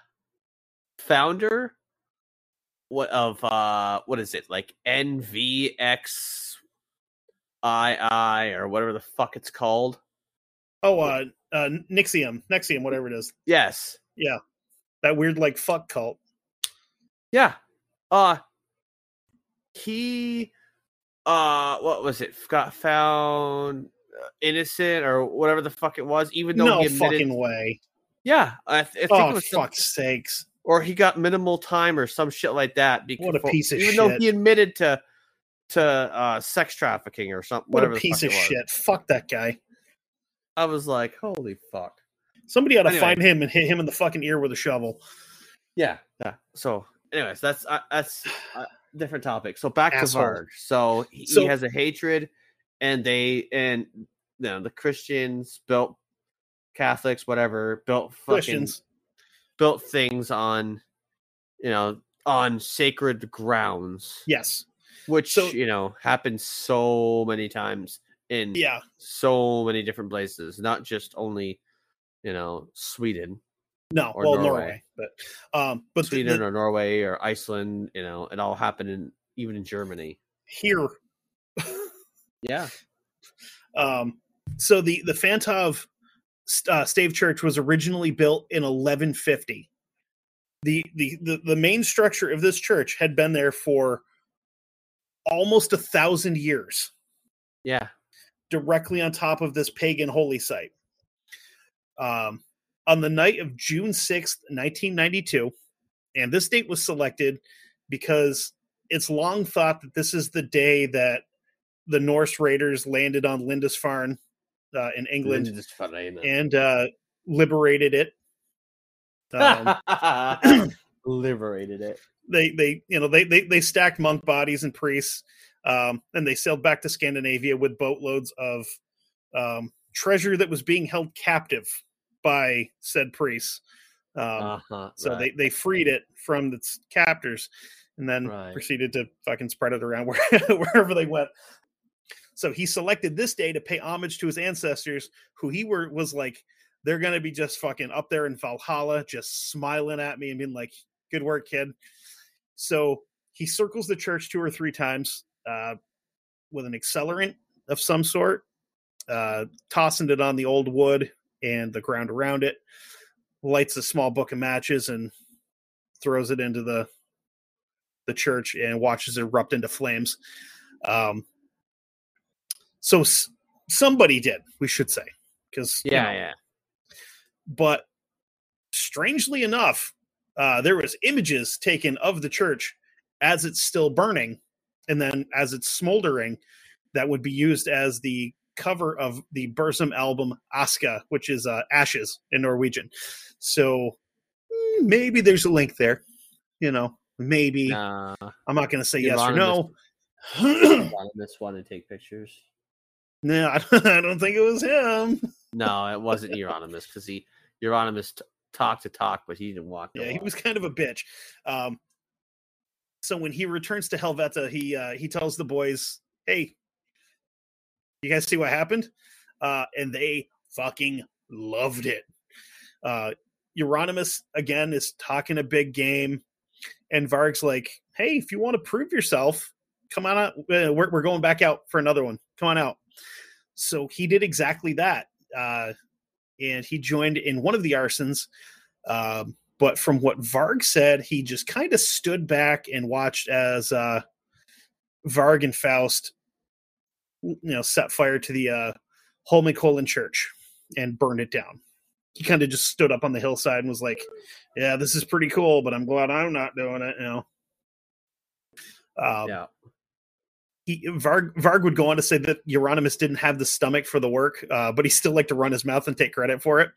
C: founder what of uh what is it like NVX II or whatever the fuck it's called?
B: oh uh uh nixium nexium whatever it is
C: Yes.
B: Yeah, that weird like fuck cult
C: Yeah. Uh he uh what was it? Got found uh, innocent or whatever the fuck it was even though
B: no
C: he admitted
B: fucking way
C: Yeah, I, th- I think
B: oh
C: it was some-
B: fuck's sakes
C: or he got minimal time or some shit like that because
B: What a piece of
C: even though he admitted to to uh sex trafficking or something
B: what
C: whatever
B: a piece of shit fuck that guy
C: I was like, "Holy fuck."
B: somebody ought to
C: Anyway.
B: find him and hit him in the fucking ear with a shovel
C: Yeah. Yeah. So, anyways, that's uh, that's a different topic. So back
B: Asshole.
C: to Varg. So he,
B: So-
C: he has a hatred, and they and you know the Christians built Catholics, whatever, built fucking
B: Christians
C: built things on, you know, on sacred grounds,
B: yes
C: which
B: So-
C: you know happens so many times in
B: yeah
C: so many different places, not just only you know Sweden.
B: no well
C: Norway.
B: norway, but um but the-
C: Sweden
B: the-
C: or Norway or Iceland, you know, it all happened in even in Germany.
B: here
C: Yeah.
B: Um, so the the Fantoft uh, Stave Church was originally built in 1150. The, the the the main structure of this church had been there for almost a thousand years,
C: Yeah.
B: directly on top of this pagan holy site. Um, on the night of June 6th, 1992, and this date was selected because it's long thought that this is the day that the Norse raiders landed on Lindisfarne uh, in England and uh, liberated it. Um,
C: liberated it.
B: they they you know they they, they stacked monk bodies and priests um, and they sailed back to scandinavia with boatloads of um, treasure that was being held captive by said priests um,
C: Uh-huh,
B: so
C: right.
B: they they freed it from its captors and then
C: Right.
B: proceeded to fucking spread it around where, wherever they went so he selected this day to pay homage to his ancestors who he were was like they're gonna be just fucking up there in valhalla just smiling at me and being like good work kid so he circles the church two or three times uh, with an accelerant of some sort uh, tossing it on the old wood and the ground around it lights a small book of matches and throws it into the the church and watches it erupt into flames. Um, so s- somebody did we should say because
C: yeah, yeah.
B: but strangely enough uh, there was images taken of the church as it's still burning and then as it's smoldering that would be used as the cover of the Burzum album Aske which is uh, ashes in norwegian. So mm, maybe there's a link there you know maybe.
C: Nah,
B: i'm not going to say yes or no.
C: Euronymous wanted to take pictures.
B: No I don't, I don't think it was him
C: No, it wasn't Euronymous because he Euronymous t- talked to talk, but he didn't walk.
B: Yeah, he was kind of a bitch. Um, so when he returns to Helvete, he uh, he tells the boys, "Hey, you guys see what happened?" Uh, and they fucking loved it. Uh, Euronymous again is talking a big game, and Varg's like, "Hey, if you want to prove yourself, come on out. Uh, we're we're going back out for another one. Come on out." So he did exactly that, uh, and he joined in one of the arsons. Um, but from what Varg said, he just kind of stood back and watched as uh, Varg and Faust, you know, set fire to the uh, Holmenkollen church and burned it down. He kind of just stood up on the hillside and was like, "Yeah, this is pretty cool, but I'm glad I'm not doing it." You know. Um,
C: yeah.
B: He, Varg, Varg would go on to say that Euronymous didn't have the stomach for the work, uh, but he still liked to run his mouth and take credit for it.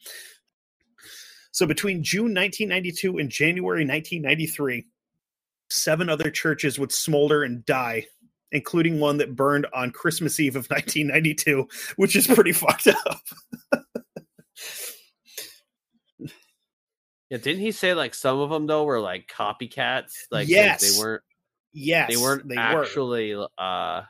B: So between June 1992 and January 1993, seven other churches would smolder and die, including one that burned on Christmas Eve of 1992, which is pretty fucked up.
C: Yeah, didn't he say like some of them though were like copycats? Like,
B: Yes.
C: they weren't
B: Yes,
C: they weren't
B: They were.
C: actually uh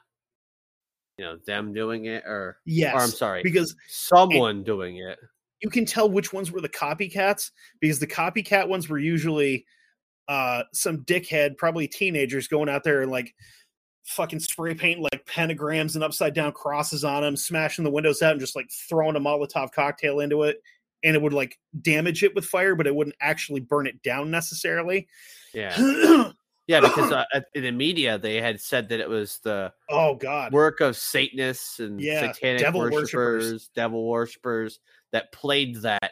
C: you know them doing it or
B: Yes,
C: or I'm sorry,
B: because
C: someone doing it.
B: you can tell which ones were the copycats because the copycat ones were usually uh some dickhead probably teenagers going out there and like fucking spray paint like pentagrams and upside down crosses on them smashing the windows out and just like throwing a molotov cocktail into it and it would like damage it with fire but it wouldn't actually burn it down necessarily
C: Yeah. Yeah, because uh, in the media they had said that it was the
B: oh god
C: work of Satanists and
B: Yeah,
C: satanic
B: devil
C: worshippers,
B: worshippers.
C: devil worshippers that played that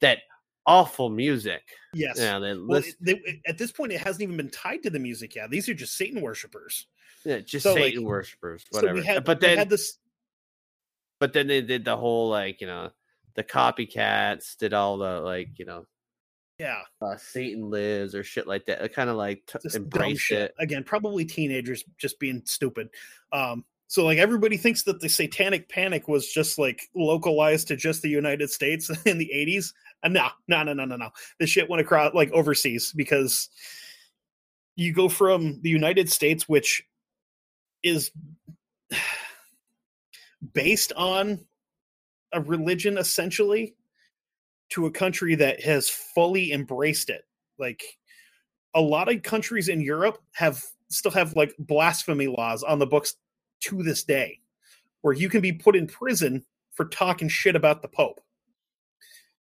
C: that awful music.
B: yes
C: Yeah, they
B: well,
C: list,
B: it- they, at this point it hasn't even been tied to the music yet these are just satan worshippers
C: yeah, just
B: so, like,
C: Satan worshippers,
B: so
C: whatever.
B: we had
C: but then
B: had this
C: but then they did the whole like you know the copycats did all the like you know
B: yeah
C: uh, Satan lives or shit like that. Kind of like t- embrace
B: shit.
C: it.
B: again probably teenagers just being stupid um so like everybody thinks that the satanic panic was just like localized to just the united states in the 80s and no no no no no no the shit went across like overseas because you go from the united states which is based on a religion essentially to a country that has fully embraced it like a lot of countries in Europe have still have like blasphemy laws on the books to this day where you can be put in prison for talking shit about the pope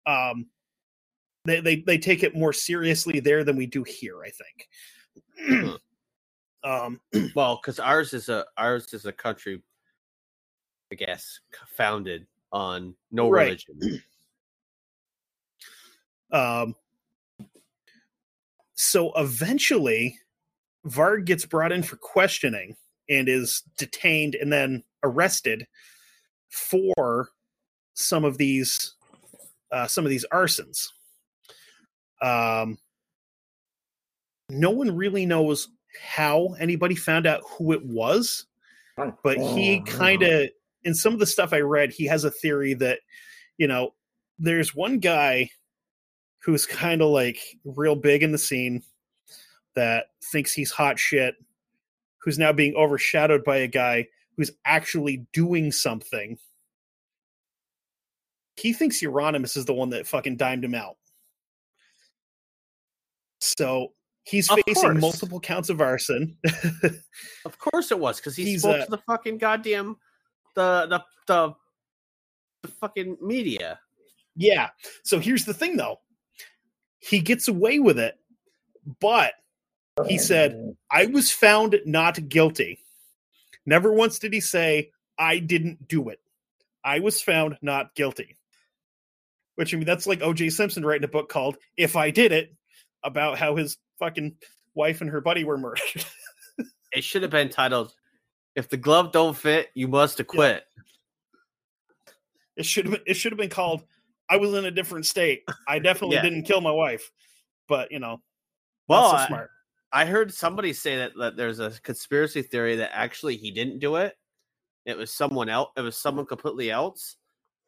B: um they they, they take it more seriously there than we do here i think um
C: Well, because ours is a ours is a country, I guess, founded on no
B: Right.
C: religion.
B: Um, so eventually, Varg gets brought in for questioning and is detained and then arrested for some of these uh, some of these arsons. Um, no one really knows how anybody found out who it was, but he kind of, in some of the stuff I read, he has a theory that, you know, there's one guy who's kind of like real big in the scene that thinks he's hot shit, who's now being overshadowed by a guy who's actually doing something. He thinks Euronymous is the one that fucking dimed him out. So he's
C: Of
B: facing
C: course.
B: multiple counts of arson.
C: Of course it was because he
B: He's,
C: spoke
B: uh,
C: to the fucking goddamn the the the the fucking media.
B: yeah. So here's the thing though. He gets away with it, but he said, I was found not guilty. Never once did he say, I didn't do it. I was found not guilty. Which, I mean, that's like OJ Simpson writing a book called If I Did It about how his fucking wife and her buddy were murdered.
C: It should have been titled "If the glove don't fit, you must acquit."
B: it should have it should have been called I was in a different state. I definitely
C: Yeah.
B: didn't kill my wife. But, you know,
C: Well,
B: so
C: I-
B: smart.
C: I heard somebody say that, that there's a conspiracy theory that actually he didn't do it. It was someone else. It was someone completely else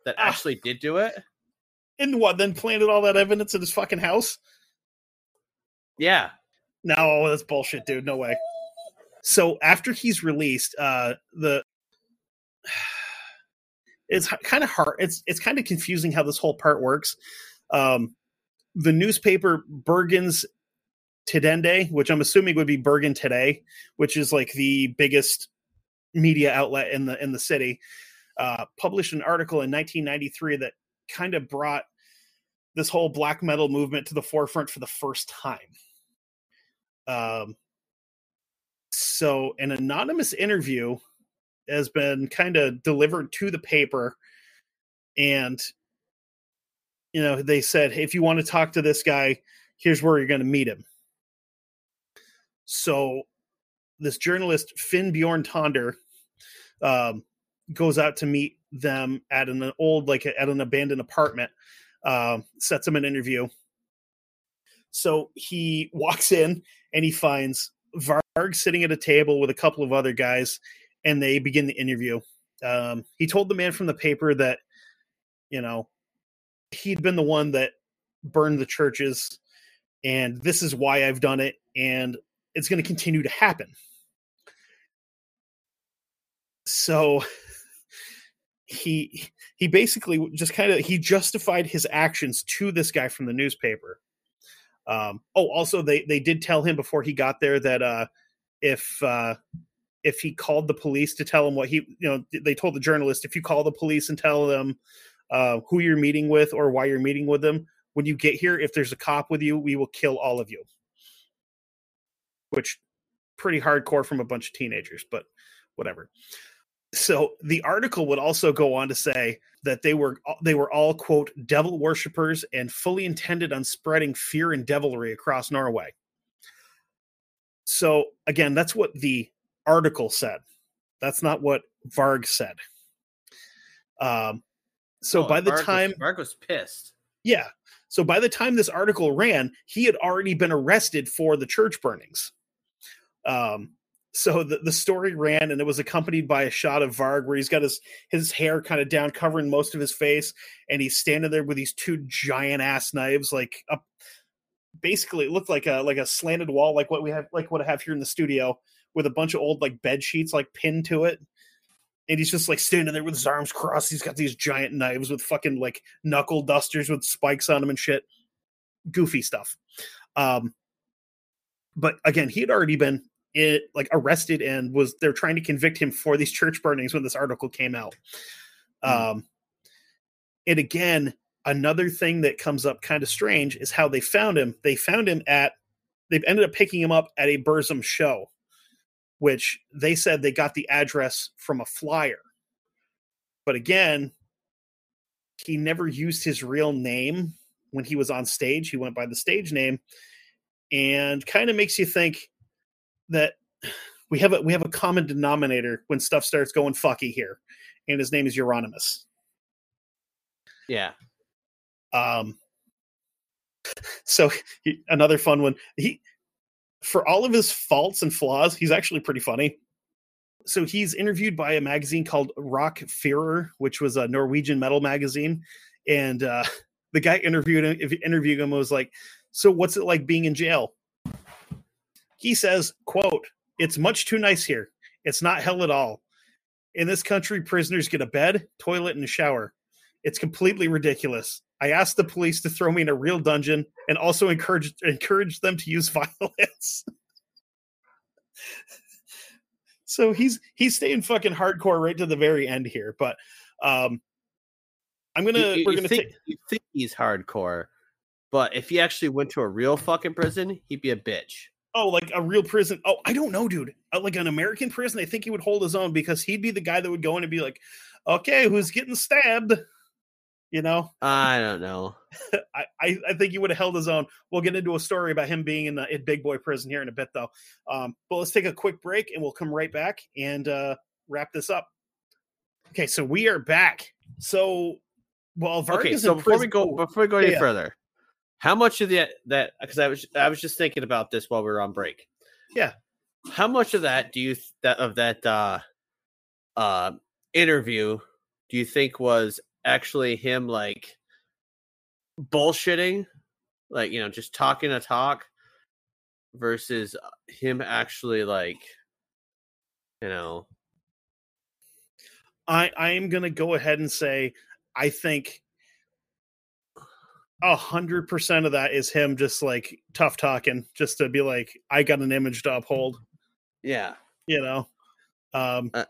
C: that
B: Ah.
C: actually did do it.
B: And what, then planted all that evidence in his fucking house?
C: Yeah.
B: No, that's bullshit, dude. No way. So after he's released, uh the it's kind of hard. It's it's kind of confusing how this whole part works. Um the newspaper Bergens Tidende, which I'm assuming would be Bergen Today, which is like the biggest media outlet in the in the city, uh, published an article in 1993 that kind of brought this whole black metal movement to the forefront for the first time. Um, so an anonymous interview has been kind of delivered to the paper, and you know they said, if you want to talk to this guy, here's where you're going to meet him. So this journalist Finn Bjorn Tonder um, goes out to meet them at an old, like at an abandoned apartment, um, sets him an interview. So he walks in and he finds Varg sitting at a table with a couple of other guys, and they begin the interview. Um, he told the man from the paper that, you know, he'd been the one that burned the churches, and this is why I've done it, and it's going to continue to happen. So he he basically just kind of he justified his actions to this guy from the newspaper. Um, oh, also they they did tell him before he got there that uh, if uh, if he called the police to tell him what he you know they told the journalist if you call the police and tell them uh, who you're meeting with or why you're meeting with them when you get here if there's a cop with you we will kill all of you which pretty hardcore from a bunch of teenagers but whatever so the article would also go on to say that they were they were all quote devil worshippers and fully intended on spreading fear and devilry across Norway. So again, that's what the article said. That's not what Varg said. Um, so
C: Oh,
B: by the
C: Varg was-
B: time
C: Varg was pissed.
B: yeah. So by the time this article ran, he had already been arrested for the church burnings. Um, so the, the story ran and it was accompanied by a shot of Varg where he's got his his hair kind of down covering most of his face and he's standing there with these two giant ass knives like up basically it looked like a like a slanted wall like what we have like what I have here in the studio with a bunch of old like bed sheets like pinned to it and he's just like standing there with his arms crossed. He's got these giant knives with fucking like knuckle dusters with spikes on them and shit. Goofy stuff. Um, but again, he had already been it like arrested and was they're trying to convict him for these church burnings when this article came out. Um, and again, another thing that comes up kind of strange is how they found him. They found him at they've ended up picking him up at a Burzum show which they said they got the address from a flyer. But again, he never used his real name when he was on stage. He went by the stage name and kind of makes you think that we have a we have a common denominator when stuff starts going fucky here, and his name is Euronymous.
C: Yeah.
B: Um, so he, another fun one. He, for all of his faults and flaws, he's actually pretty funny. So he's interviewed by a magazine called Rock Furore, which was a Norwegian metal magazine, and uh, the guy interviewed him. Interviewed him, was like, "So what's it like being in jail?" He says, "quote It's much too nice here. It's not hell at all. In this country, prisoners get a bed, toilet, and a shower. It's completely ridiculous. I asked the police to throw me in a real dungeon and also encouraged encouraged them to use violence. so he's he's staying fucking hardcore right to the very end here. But um I'm gonna
C: You-
B: we're
C: you
B: gonna
C: think,
B: take
C: you think he's hardcore, but if he actually went to a real fucking prison, he'd be a bitch.
B: oh like a real prison. Oh, I don't know, dude. Uh, like an American prison, I think he would hold his own because he'd be the guy that would go in and be like, okay, who's getting stabbed? You know,
C: I don't know.
B: I, I, I think he would have held his own. We'll get into a story about him being in the in big boy prison here in a bit, though. Um, but let's take a quick break and we'll come right back and uh, wrap this up. Okay, so we are back. So, well, Varg
C: okay,
B: is
C: so before we go before we go any
B: yeah.
C: further, how much of the that because I was I was just thinking about this while we were on break.
B: Yeah.
C: How much of that do you th- that of that uh uh interview do you think was actually him like bullshitting, like you know, just talking a talk versus uh, him actually like you know
B: I I am gonna go ahead and say I think a hundred percent of that is him just like tough talking, just to be like, I got an image to uphold,
C: yeah.
B: you know. Um,
C: Uh,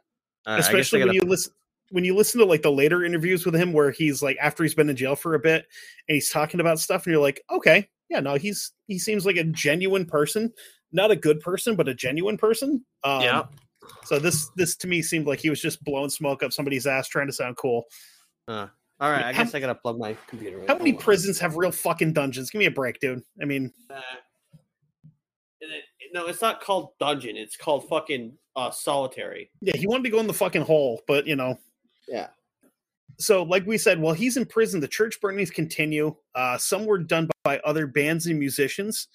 C: I
B: especially when
C: gotta-
B: you listen when you listen to like the later interviews with him where he's like after he's been in jail for a bit and he's talking about stuff and you're like okay yeah no he's he seems like a genuine person not a good person but a genuine person um
C: yeah.
B: so this this to me seemed like he was just blowing smoke up somebody's ass trying to sound cool
C: Uh, all right, I
B: How-
C: guess I gotta plug my computer. in.
B: how many prisons have real fucking dungeons give me a break dude i mean
C: Uh, it- no, it's not called dungeon. It's called fucking uh, solitary.
B: yeah he wanted to go in the fucking hole but you know
C: Yeah.
B: so like we said while he's in prison the church burnings continue. Uh some were done by other bands and musicians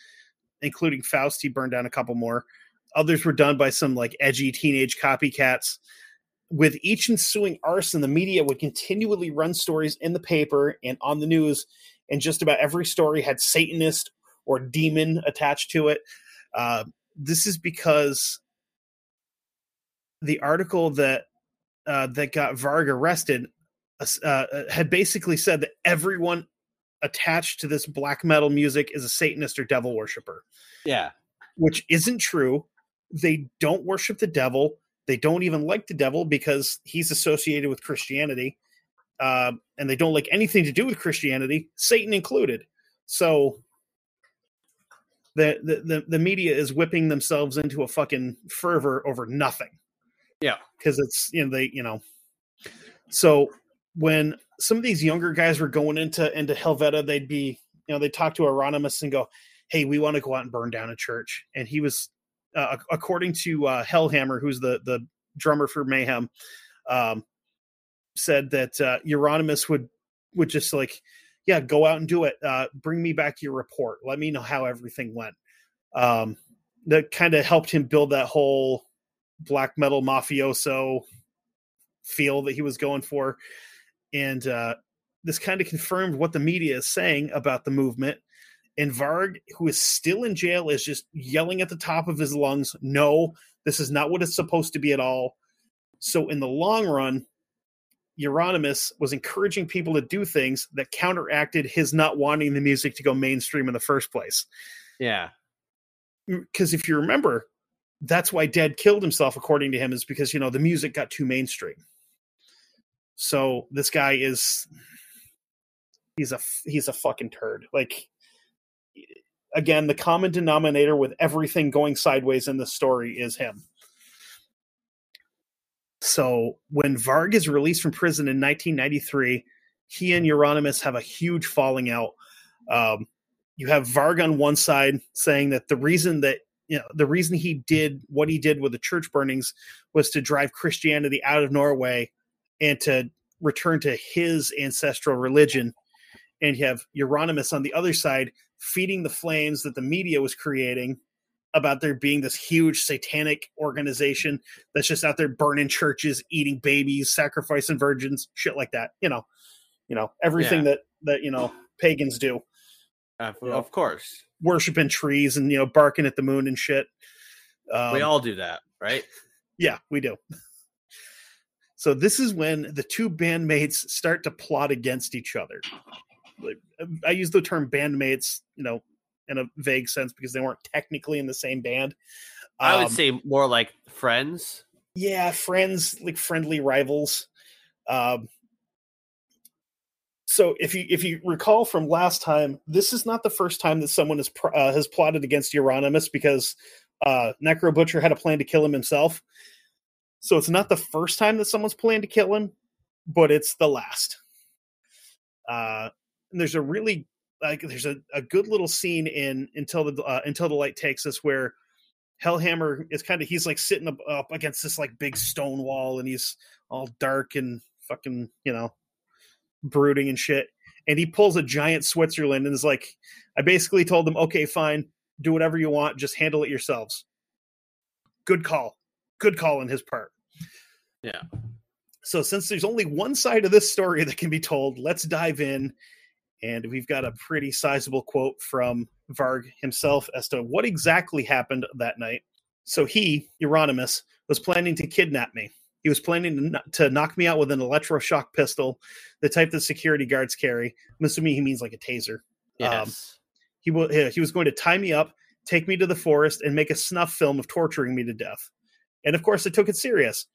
B: including faust. He burned down a couple more. Others were done by some like edgy teenage copycats. With each ensuing arson the media would continually run stories in the paper and on the news and just about every story had satanist or demon attached to it. Uh, this is because the article that uh, that got Varg arrested uh, uh, had basically said that everyone attached to this black metal music is a Satanist or devil worshiper,
C: Yeah.
B: which isn't true. They don't worship the devil. They don't even like the devil because he's associated with Christianity, um, and they don't like anything to do with Christianity, Satan included. So. The, the, the, the media is whipping themselves into a fucking fervor over nothing
C: Yeah.
B: because it's you know they you know. So when some of these younger guys were going into into helvete they'd be you know they talk to Euronymous and go hey we want to go out and burn down a church. And he was uh, according to uh, hellhammer who's the the drummer for mayhem um said that uh Euronymous would would just like yeah go out and do it. Uh bring me back your report. Let me know how everything went. Um that kind of helped him build that whole black metal mafioso feel that he was going for. And uh this kind of confirmed what the media is saying about the movement. And varg who is still in jail is just yelling at the top of his lungs no this is not what it's supposed to be at all. So in the long run Euronymous was encouraging people to do things that counteracted his not wanting the music to go mainstream in the first place.
C: Yeah.
B: because if you remember, that's why Dead killed himself, according to him, is because you know the music got too mainstream. So this guy is he's a he's a fucking turd. Like again, the common denominator with everything going sideways in the story is him. So when Varg is released from prison in 1993, he and Euronymous have a huge falling out. Um, you have Varg on one side saying that the reason that you know the reason he did what he did with the church burnings was to drive Christianity out of Norway and to return to his ancestral religion. And you have Euronymous on the other side feeding the flames that the media was creating about there being this huge satanic organization that's just out there burning churches, eating babies, sacrificing virgins, shit like that. You know, you know everything
C: Yeah.
B: that that you know pagans do,
C: Uh,
B: Yeah.
C: Of course,
B: worshiping trees and you know barking at the moon and shit. Um,
C: we all do that, right?
B: Yeah, we do. So this is when the two bandmates start to plot against each other. I use the term bandmates, you know, in a vague sense because they weren't technically in the same band.
C: I would
B: Um,
C: say more like friends.
B: yeah, friends, like friendly rivals. Um, so if you if you recall from last time, this is not the first time that someone has uh, has plotted against Euronymous because uh, Necro Butcher had a plan to kill him himself. So it's not the first time that someone's planned to kill him, but it's the last. Uh, and there's a really like there's a, a good little scene in until the uh, until the light takes us where Hellhammer is kind of he's like sitting up, up against this like big stone wall and he's all dark and fucking you know brooding and shit and he pulls a giant Switzerland and is like I basically told them okay fine do whatever you want just handle it yourselves good call good call on his part
C: Yeah.
B: so since there's only one side of this story that can be told let's dive in and we've got a pretty sizable quote from Varg himself as to what exactly happened that night. So he, Euronymous, was planning to kidnap me. He was planning to, to knock me out with an electroshock pistol, the type that security guards carry. I'm assuming he means like a taser.
C: Yes.
B: He, wa- he was going to tie me up, take me to the forest, and make a snuff film of torturing me to death. And of course, I took it serious.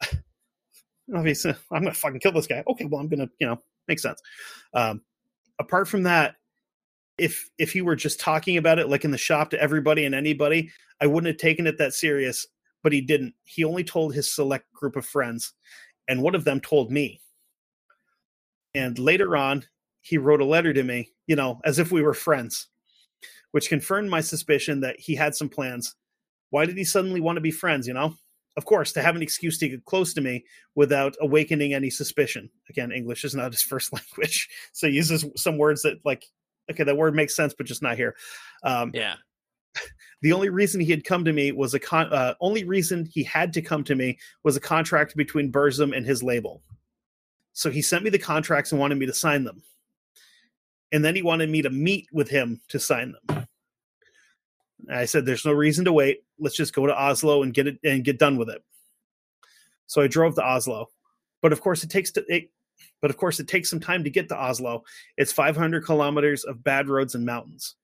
B: Obviously, I'm going to fucking kill this guy. Okay, well, I'm going to, you know, makes sense. Um, apart from that, if if he were just talking about it like in the shop to everybody and anybody, I wouldn't have taken it that serious. But he didn't. He only told his select group of friends, and one of them told me. And later on, he wrote a letter to me, you know, as if we were friends, which confirmed my suspicion that he had some plans. Why did he suddenly want to be friends, you know? Of course, to have an excuse to get close to me without awakening any suspicion. Again, English is not his first language. So he uses some words that, like, okay, that word makes sense, but just not here. Um,
C: yeah.
B: The only reason he had come to me was a con uh, only reason he had to come to me was a contract between Burzum and his label. So he sent me the contracts and wanted me to sign them. And then he wanted me to meet with him to sign them. I said, "There's no reason to wait. Let's just go to Oslo and get it and get done with it." So I drove to Oslo, but of course it takes to it, but of course it takes some time to get to Oslo. It's 500 kilometers of bad roads and mountains,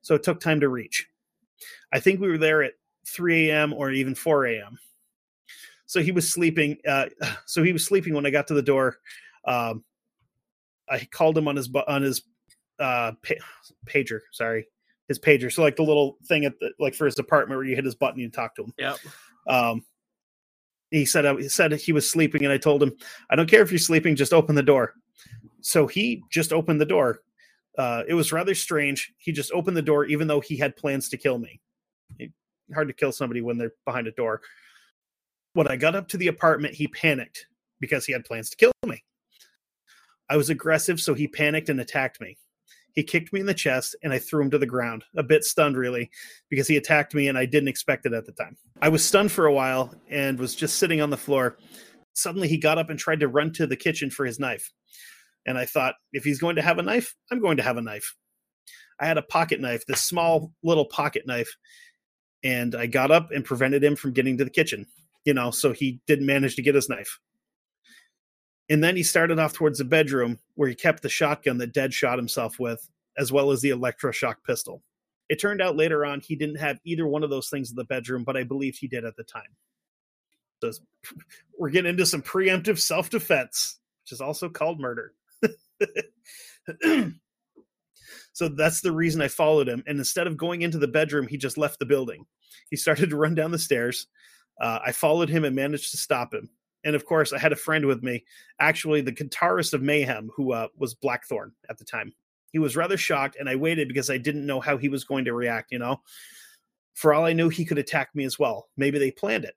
B: so it took time to reach. I think we were there at 3 a.m. or even 4 a.m. So he was sleeping. Uh, so he was sleeping when I got to the door. Um, I called him on his on his uh, pa- pager. Sorry, his pager. So like the little thing at the like for his apartment where you hit his button and talk to him.
C: Yep.
B: Um, he said he said he was sleeping, and I told him, "I don't care if you're sleeping, just open the door." So he just opened the door. Uh, it was rather strange. He just opened the door, even though he had plans to kill me. It- hard to kill somebody when they're behind a door. When I got up to the apartment, he panicked because he had plans to kill me. I was aggressive, so he panicked and attacked me. He kicked me in the chest, and I threw him to the ground, a bit stunned, really, because he attacked me and I didn't expect it at the time. I was stunned for a while and was just sitting on the floor. Suddenly, he got up and tried to run to the kitchen for his knife. And I thought, if he's going to have a knife, I'm going to have a knife. I had a pocket knife, this small little pocket knife, and I got up and prevented him from getting to the kitchen, you know, so he didn't manage to get his knife. And then he started off towards the bedroom where he kept the shotgun that Dead shot himself with, as well as the electroshock pistol. It turned out later on he didn't have either one of those things in the bedroom, but I believed he did at the time. So we're getting into some preemptive self defense, which is also called murder. so that's the reason I followed him. And instead of going into the bedroom, he just left the building. He started to run down the stairs. Uh, I followed him and managed to stop him. And of course, I had a friend with me, actually the guitarist of Mayhem, who uh, was Blackthorn at the time. He was rather shocked, and I waited because I didn't know how he was going to react. You know, For all I knew, he could attack me as well. Maybe they planned it.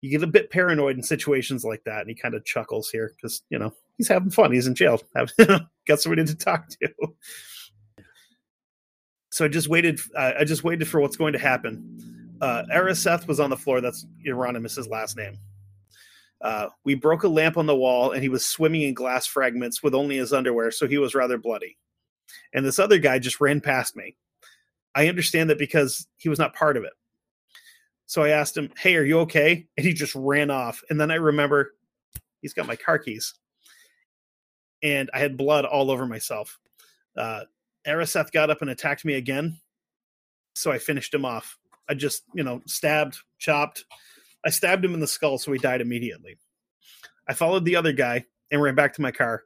B: You get a bit paranoid in situations like that, and he kind of chuckles here because you know he's having fun. He's in jail, got somebody to talk to. So I just waited. Uh, I just waited for what's going to happen. Uh, Aarseth was on the floor. That's Euronymous' last name. Uh, we broke a lamp on the wall, and he was swimming in glass fragments with only his underwear, so he was rather bloody. And this other guy just ran past me. I understand that because he was not part of it. So I asked him, Hey, are you okay? And he just ran off. And then I remember he's got my car keys. And I had blood all over myself. Uh, got up and attacked me again. So I finished him off. I just, you know, stabbed, chopped. I stabbed him in the skull, so he died immediately. I followed the other guy and ran back to my car.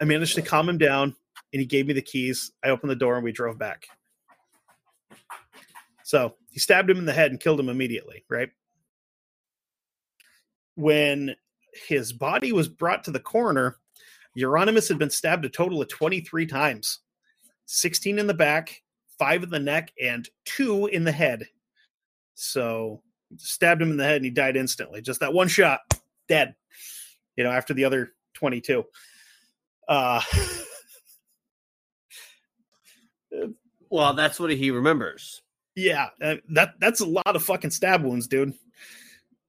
B: I managed to calm him down, and he gave me the keys. I opened the door and we drove back. So he stabbed him in the head and killed him immediately, right? When his body was brought to the coroner, Euronymous had been stabbed a total of 23 times 16 in the back, five in the neck, and two in the head. So stabbed him in the head and he died instantly. Just that one shot, dead. You know, after the other 22. Uh
C: Well, that's what he remembers.
B: Yeah, uh, that that's a lot of fucking stab wounds, dude.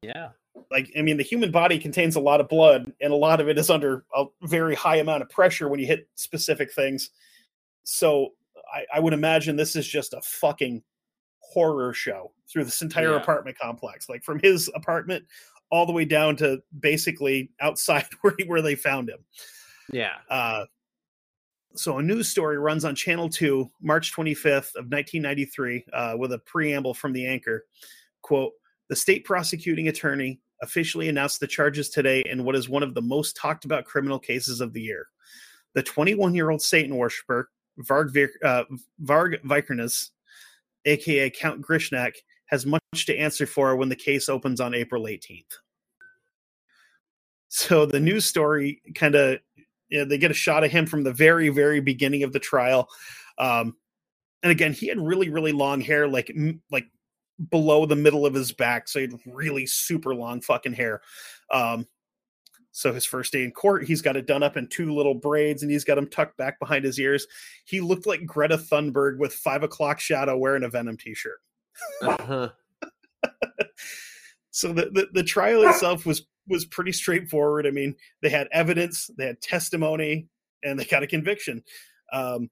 C: Yeah.
B: Like, I mean, the human body contains a lot of blood, and a lot of it is under a very high amount of pressure when you hit specific things. So, I, I would imagine this is just a fucking horror show through this entire
C: Yeah.
B: apartment complex, like from his apartment all the way down to basically outside where he, where they found him.
C: Yeah.
B: Uh, so a news story runs on Channel 2, March 25th of 1993, uh, with a preamble from the anchor. Quote, the state prosecuting attorney officially announced the charges today in what is one of the most talked about criminal cases of the year. The 21 year old Satan worshiper, Varg, uh, Varg Vikernes, aka Count Grishnackh, has much to answer for when the case opens on April 18th. So the news story kind of you know, they get a shot of him from the very very beginning of the trial um and again he had really really long hair like like below the middle of his back so he had really super long fucking hair um so his first day in court he's got it done up in two little braids and he's got them tucked back behind his ears he looked like greta thunberg with five o'clock shadow wearing a venom t-shirt
C: Uh-huh.
B: so the, the the trial itself was was pretty straightforward. I mean, they had evidence, they had testimony, and they got a conviction. Um,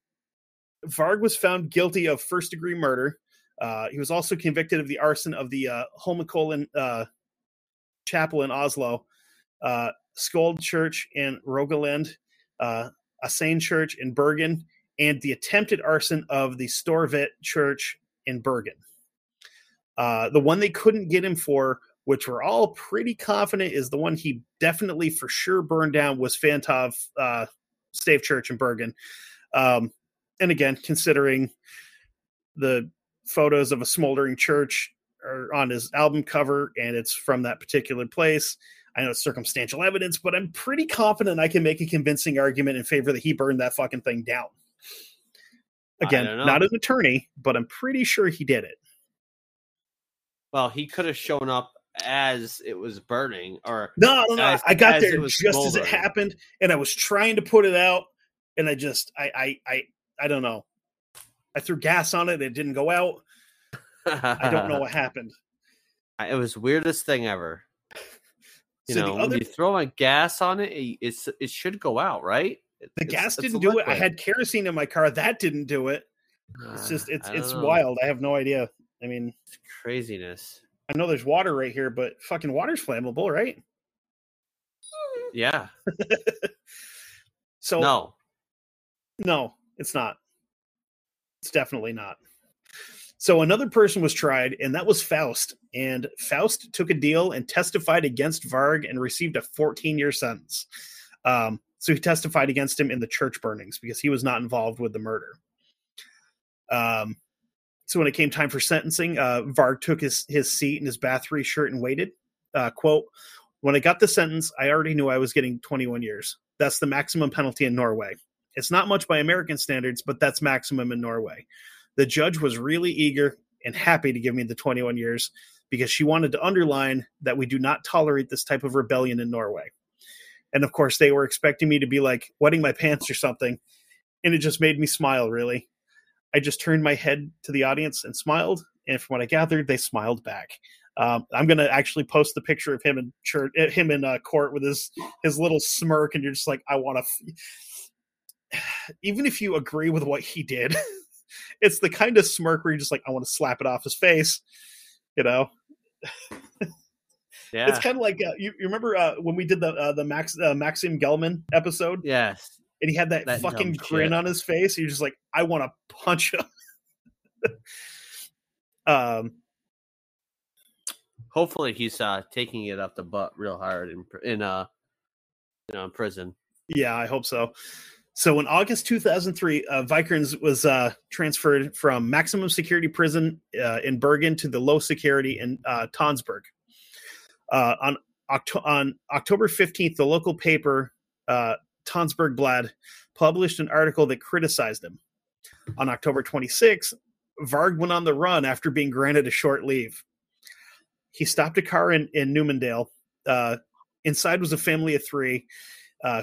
B: Varg was found guilty of first degree murder. Uh, he was also convicted of the arson of the uh, Holmenkollen uh, Chapel in Oslo, uh, Skold Church in Rogaland, uh, Asane Church in Bergen, and the attempted arson of the Storvet Church in Bergen. Uh, the one they couldn't get him for, which we're all pretty confident is the one he definitely for sure burned down, was Fantoft uh, Stave Church in Bergen. Um, and again, considering the photos of a smoldering church are on his album cover and it's from that particular place. I know it's circumstantial evidence, but I'm pretty confident I can make a convincing argument in favor that he burned that fucking thing down. Again,
C: don't
B: an attorney, but I'm pretty sure he did it.
C: Well, he could have shown up as it was burning, or
B: No, no, no.
C: As-
B: I got there just as it happened, and I was trying to put it out, and I just, I, I, I, I don't know. I threw gas on it; it didn't go out. I don't know what happened.
C: It was weirdest thing ever. You
B: So the
C: know, when
B: other-
C: you throw a gas on it, it- it's it should go out, right? It-
B: The
C: it's-
B: gas didn't do it. I had kerosene in my car. That didn't do it. It's ah, just, it's, it's
C: know.
B: wild. I have no idea. I mean,
C: It's craziness.
B: I know there's water right here, but fucking water's flammable, right?
C: Yeah.
B: So
C: no.
B: No, it's not. It's definitely not. So another person was tried, and that was Faust. And Faust took a deal and testified against Varg and received a 14 year sentence. Um, so he testified against him in the church burnings because he was not involved with the murder. Um, so when it came time for sentencing, uh, Varg took his, his seat in his bathory shirt and waited. Uh, quote, when I got the sentence, I already knew I was getting 21 years. That's the maximum penalty in Norway. It's not much by American standards, but that's maximum in Norway. The judge was really eager and happy to give me the 21 years because she wanted to underline that we do not tolerate this type of rebellion in Norway. And of course, they were expecting me to be like wetting my pants or something. And it just made me smile, really. I just turned my head to the audience and smiled. And from what I gathered, they smiled back. Um, I'm gonna actually post the picture of him in church, him in uh, court with his his little smirk, and you're just like, I want to. F-. Even if you agree with what he did, it's the kind of smirk where you're just like, I want to slap it off his face, you know.
C: Yeah.
B: It's kind of like uh, you, you remember uh, when we did the uh, the Max uh, Maxim Gelman episode,
C: yes.
B: and he had that,
C: That
B: fucking grin
C: shit.
B: on his face. You're just like, I want to punch him. um,
C: Hopefully he's uh taking it up the butt real hard in in uh you know in prison.
B: Yeah, I hope so. So in August 2003, uh, Vikernes was uh, transferred from maximum security prison uh, in Bergen to the low security in uh, Tonsberg. Uh, on, on October 15th, the local paper, uh, Tonsberg Blad, published an article that criticized him. On October 26th, Varg went on the run after being granted a short leave. He stopped a car in, in Numedal. Inside was a family of three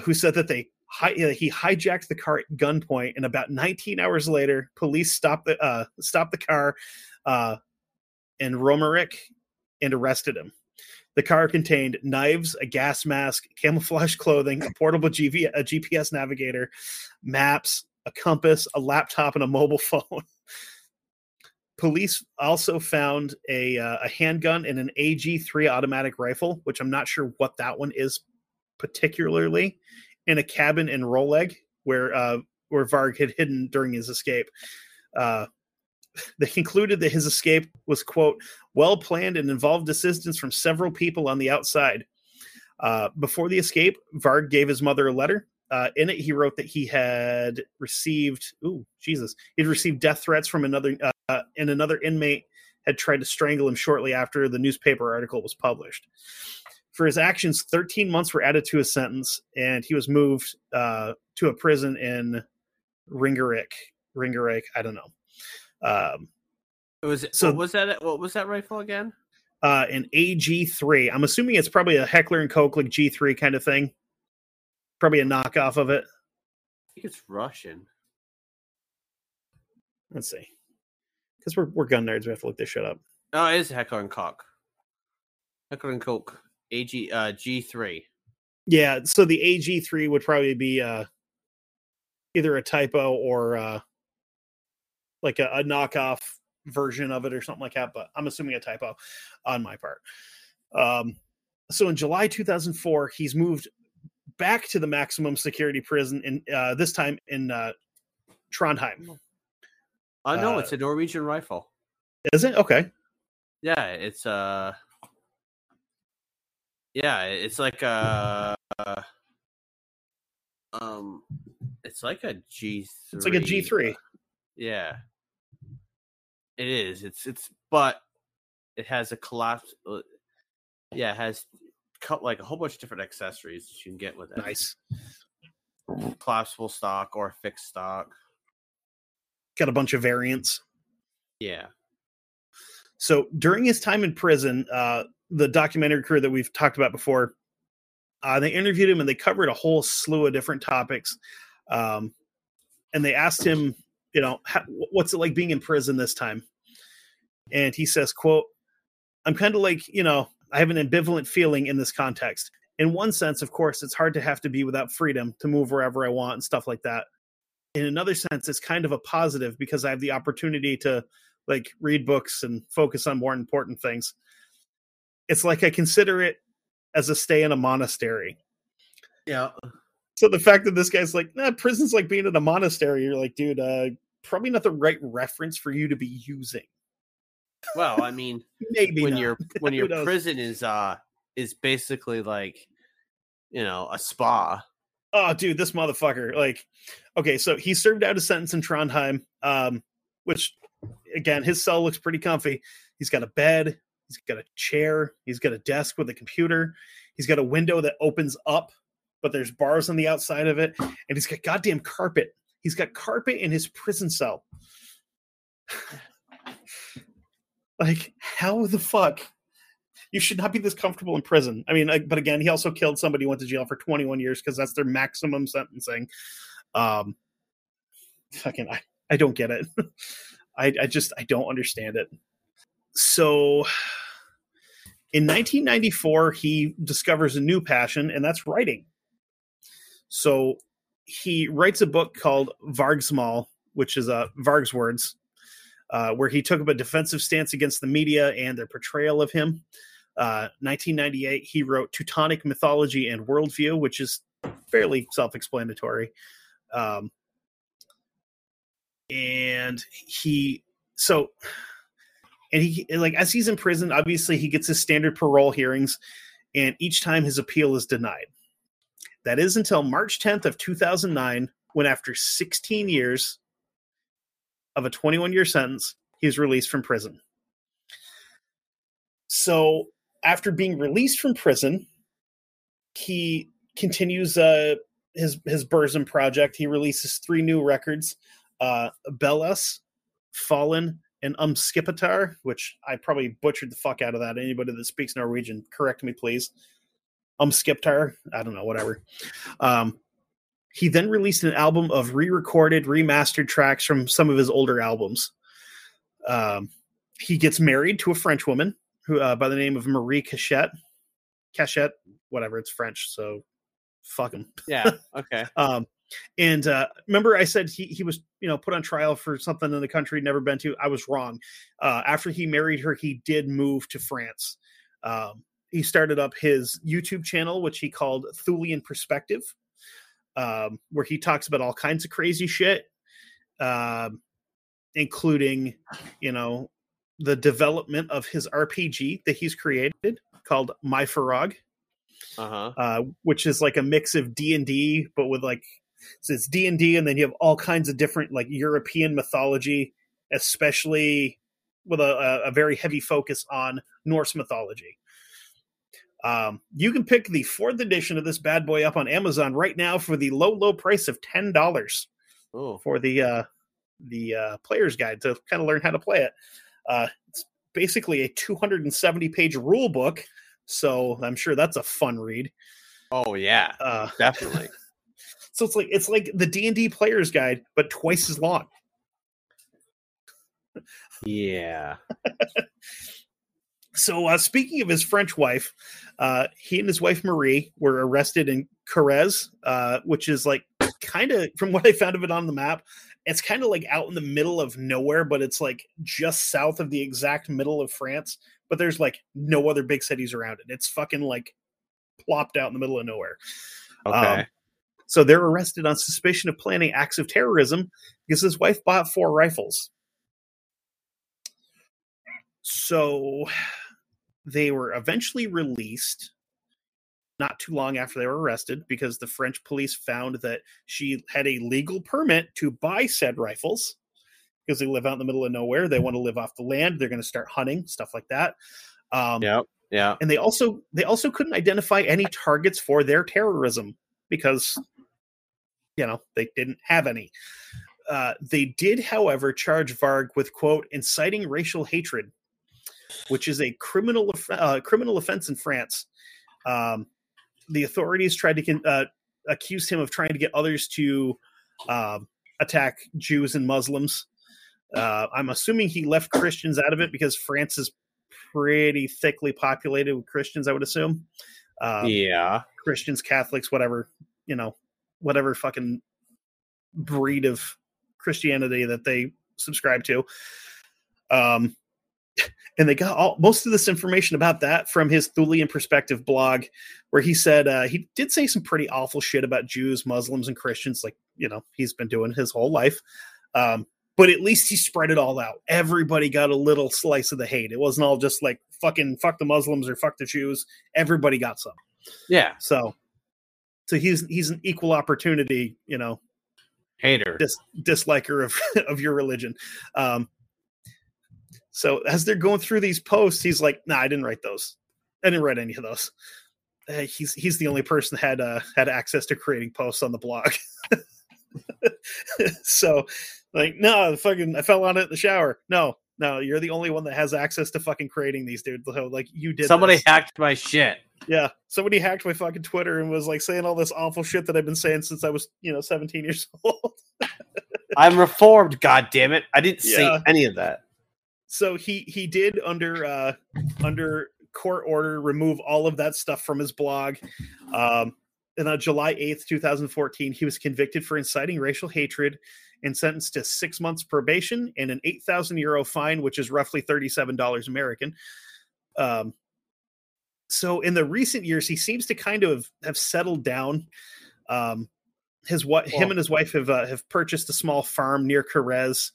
B: who said that they hi- uh, he hijacked the car at gunpoint, and about 19 hours later, police stopped the uh, stopped the car uh, in Romerike and arrested him. The car contained knives, a gas mask, camouflage clothing, a portable GV- a GPS navigator, maps, a compass, a laptop, and a mobile phone. Police also found a uh, a handgun and an AG3 automatic rifle, which I'm not sure what that one is particularly, in a cabin in Rollag where uh, where Varg had hidden during his escape. Uh, they concluded that his escape was quote well planned and involved assistance from several people on the outside. Uh, before the escape, Varg gave his mother a letter. Uh, in it, he wrote that he had received, ooh, Jesus, he'd received death threats from another, uh, and another inmate had tried to strangle him shortly after the newspaper article was published. For his actions, 13 months were added to his sentence, and he was moved uh, to a prison in Ringerike. Ringerike, I don't know. Um,
C: Was it,
B: So-
C: what was that? What was that rifle again?
B: uh, an AG3. I'm assuming it's probably a Heckler and Koch like G3 kind of thing. Probably a knockoff of it.
C: I think it's Russian.
B: Let's see. Because we're, we're gun nerds, we have to look this shit up.
C: Oh, it is Heckler and Koch. Heckler and Koch. AG uh G three.
B: Yeah, so the AG3 would probably be uh, either a typo or uh, like a, a knockoff version of it or something like that. But I'm assuming a typo on my part. Um, so in July 2004, he's moved back to the maximum security prison in uh, this time in uh, Trondheim.
C: Oh no,
B: Uh,
C: it's a Norwegian rifle.
B: Is it okay?
C: Yeah, it's uh Yeah, it's like a um it's like a G3.
B: It's like a G3.
C: Yeah. It is. It's it's but it has a collapse uh, yeah, it has cut like a whole bunch of different accessories that you can get with it.
B: Nice.
C: Collapsible stock or fixed stock.
B: Got a bunch of variants.
C: Yeah.
B: So during his time in prison, uh, the documentary crew that we've talked about before, uh, they interviewed him and they covered a whole slew of different topics. Um, and they asked him, you know, how, what's it like being in prison this time? And he says, "quote I'm kind of like, you know, I have an ambivalent feeling in this context. In one sense, of course, it's hard to have to be without freedom to move wherever I want and stuff like that. In another sense, it's kind of a positive because I have the opportunity to like read books and focus on more important things. It's like I consider it as a stay in a monastery.
C: Yeah.
B: So the fact that this guy's like, nah, prison's like being in a monastery, you're like, dude, uh, probably not the right reference for you to be using.
C: Well, I mean,
B: Maybe
C: when
B: not.
C: your when your prison is uh is basically like you know a spa
B: oh dude this motherfucker like okay so he served out a sentence in trondheim um which again his cell looks pretty comfy he's got a bed he's got a chair he's got a desk with a computer he's got a window that opens up but there's bars on the outside of it and he's got goddamn carpet he's got carpet in his prison cell Like, how the fuck? You should not be this comfortable in prison. I mean, but again, he also killed somebody, went to jail for 21 years because that's their maximum sentencing. Um, fucking, I, I don't get it. I, I just, I don't understand it. So, in 1994, he discovers a new passion, and that's writing. So, he writes a book called Vargsmal, which is uh, Varg's words, uh, where he took up a defensive stance against the media and their portrayal of him. Uh, 1998, he wrote Teutonic Mythology and Worldview, which is fairly self explanatory. Um, and he, so, and he, like, as he's in prison, obviously he gets his standard parole hearings, and each time his appeal is denied. That is until March 10th of 2009, when after 16 years of a 21 year sentence, he's released from prison. So after being released from prison, he continues uh, his his Burzum project. He releases three new records: uh, Belus, Fallen, and Umskipatar, which I probably butchered the fuck out of that. Anybody that speaks Norwegian, correct me, please. Umskiptar, I don't know, whatever. Um, he then released an album of re-recorded, remastered tracks from some of his older albums. Um, he gets married to a French woman who uh, by the name of Marie Cachette. Cachette, whatever, it's French, so fuck him.
C: Yeah. Okay.
B: um, and uh, remember, I said he he was you know put on trial for something in the country never been to. I was wrong. Uh, after he married her, he did move to France. Um, he started up his YouTube channel, which he called Thulian Perspective, um, where he talks about all kinds of crazy shit, um, including you know the development of his RPG that he's created called MYFAROG,
C: Uh-huh.
B: uh, which is like a mix of D and D, but with like so it's D and D, and then you have all kinds of different like European mythology, especially with a, a very heavy focus on Norse mythology. Um, you can pick the fourth edition of this bad boy up on Amazon right now for the low, low price of ten dollars
C: Oh.
B: for the uh, the uh, player's guide to kind of learn how to play it. Uh, it's basically a 270 page rule book, so I'm sure that's a fun read.
C: Oh yeah.
B: Uh,
C: Definitely.
B: so it's like it's like the D and D player's guide, but twice as long.
C: yeah.
B: So uh, speaking of his French wife, uh, he and his wife Marie were arrested in Corrèze, uh, which is like kind of from what I found of it on the map. It's kind of like out in the middle of nowhere, but it's like just south of the exact middle of France. But there's like no other big cities around it. It's fucking like plopped out in the middle of nowhere.
C: Okay.
B: Um, So they're arrested on suspicion of planning acts of terrorism because his wife bought four rifles. So they were eventually released not too long after they were arrested because the French police found that she had a legal permit to buy said rifles because they live out in the middle of nowhere. They want to live off the land. They're going to start hunting, stuff like that. Um,
C: yep. Yeah.
B: and they also they also couldn't identify any targets for their terrorism because you know they didn't have any uh, they did however charge varg with quote inciting racial hatred which is a criminal uh, criminal offense in france um, the authorities tried to con- uh, accuse him of trying to get others to um, attack jews and muslims uh, i'm assuming he left christians out of it because france is pretty thickly populated with Christians, I would assume. Um,
C: yeah.
B: Christians, Catholics, whatever, you know, whatever fucking breed of Christianity that they subscribe to. Um, and they got all most of this information about that from his Thulian Perspective blog, where he said uh, he did say some pretty awful shit about Jews, Muslims, and Christians, like you know he's been doing his whole life. Um, but at least he spread it all out. Everybody got a little slice of the hate. It wasn't all just like fucking fuck the Muslims or fuck the Jews. Everybody got some.
C: Yeah.
B: So, so he's he's an equal opportunity, you know,
C: Hater.
B: dis- disliker of of your religion. Um, so as they're going through these posts, he's like, "Nah, I didn't write those. I didn't write any of those." Uh, he's he's the only person that had uh, had access to creating posts on the blog. so, like, no, fucking, I fell on it in the shower. No, no, you're the only one that has access to fucking creating these, dude. So, like you did.
C: Somebody
B: this.
C: hacked my shit.
B: Yeah, somebody hacked my fucking Twitter and was like saying all this awful shit that I've been saying since I was, you know, 17 years old.
C: I'm reformed. God damn it! I didn't
B: Yeah.
C: say any of that.
B: so he he did under uh under court order remove all of that stuff from his blog. Um, and on July 8th, 2014, he was convicted for inciting racial hatred and sentenced to six months probation and an 8,000 euro fine, which is roughly $37 American. Um, so in the recent years, he seems to kind of have settled down. Um, his what him and his wife have uh, have purchased a small farm near Jerez.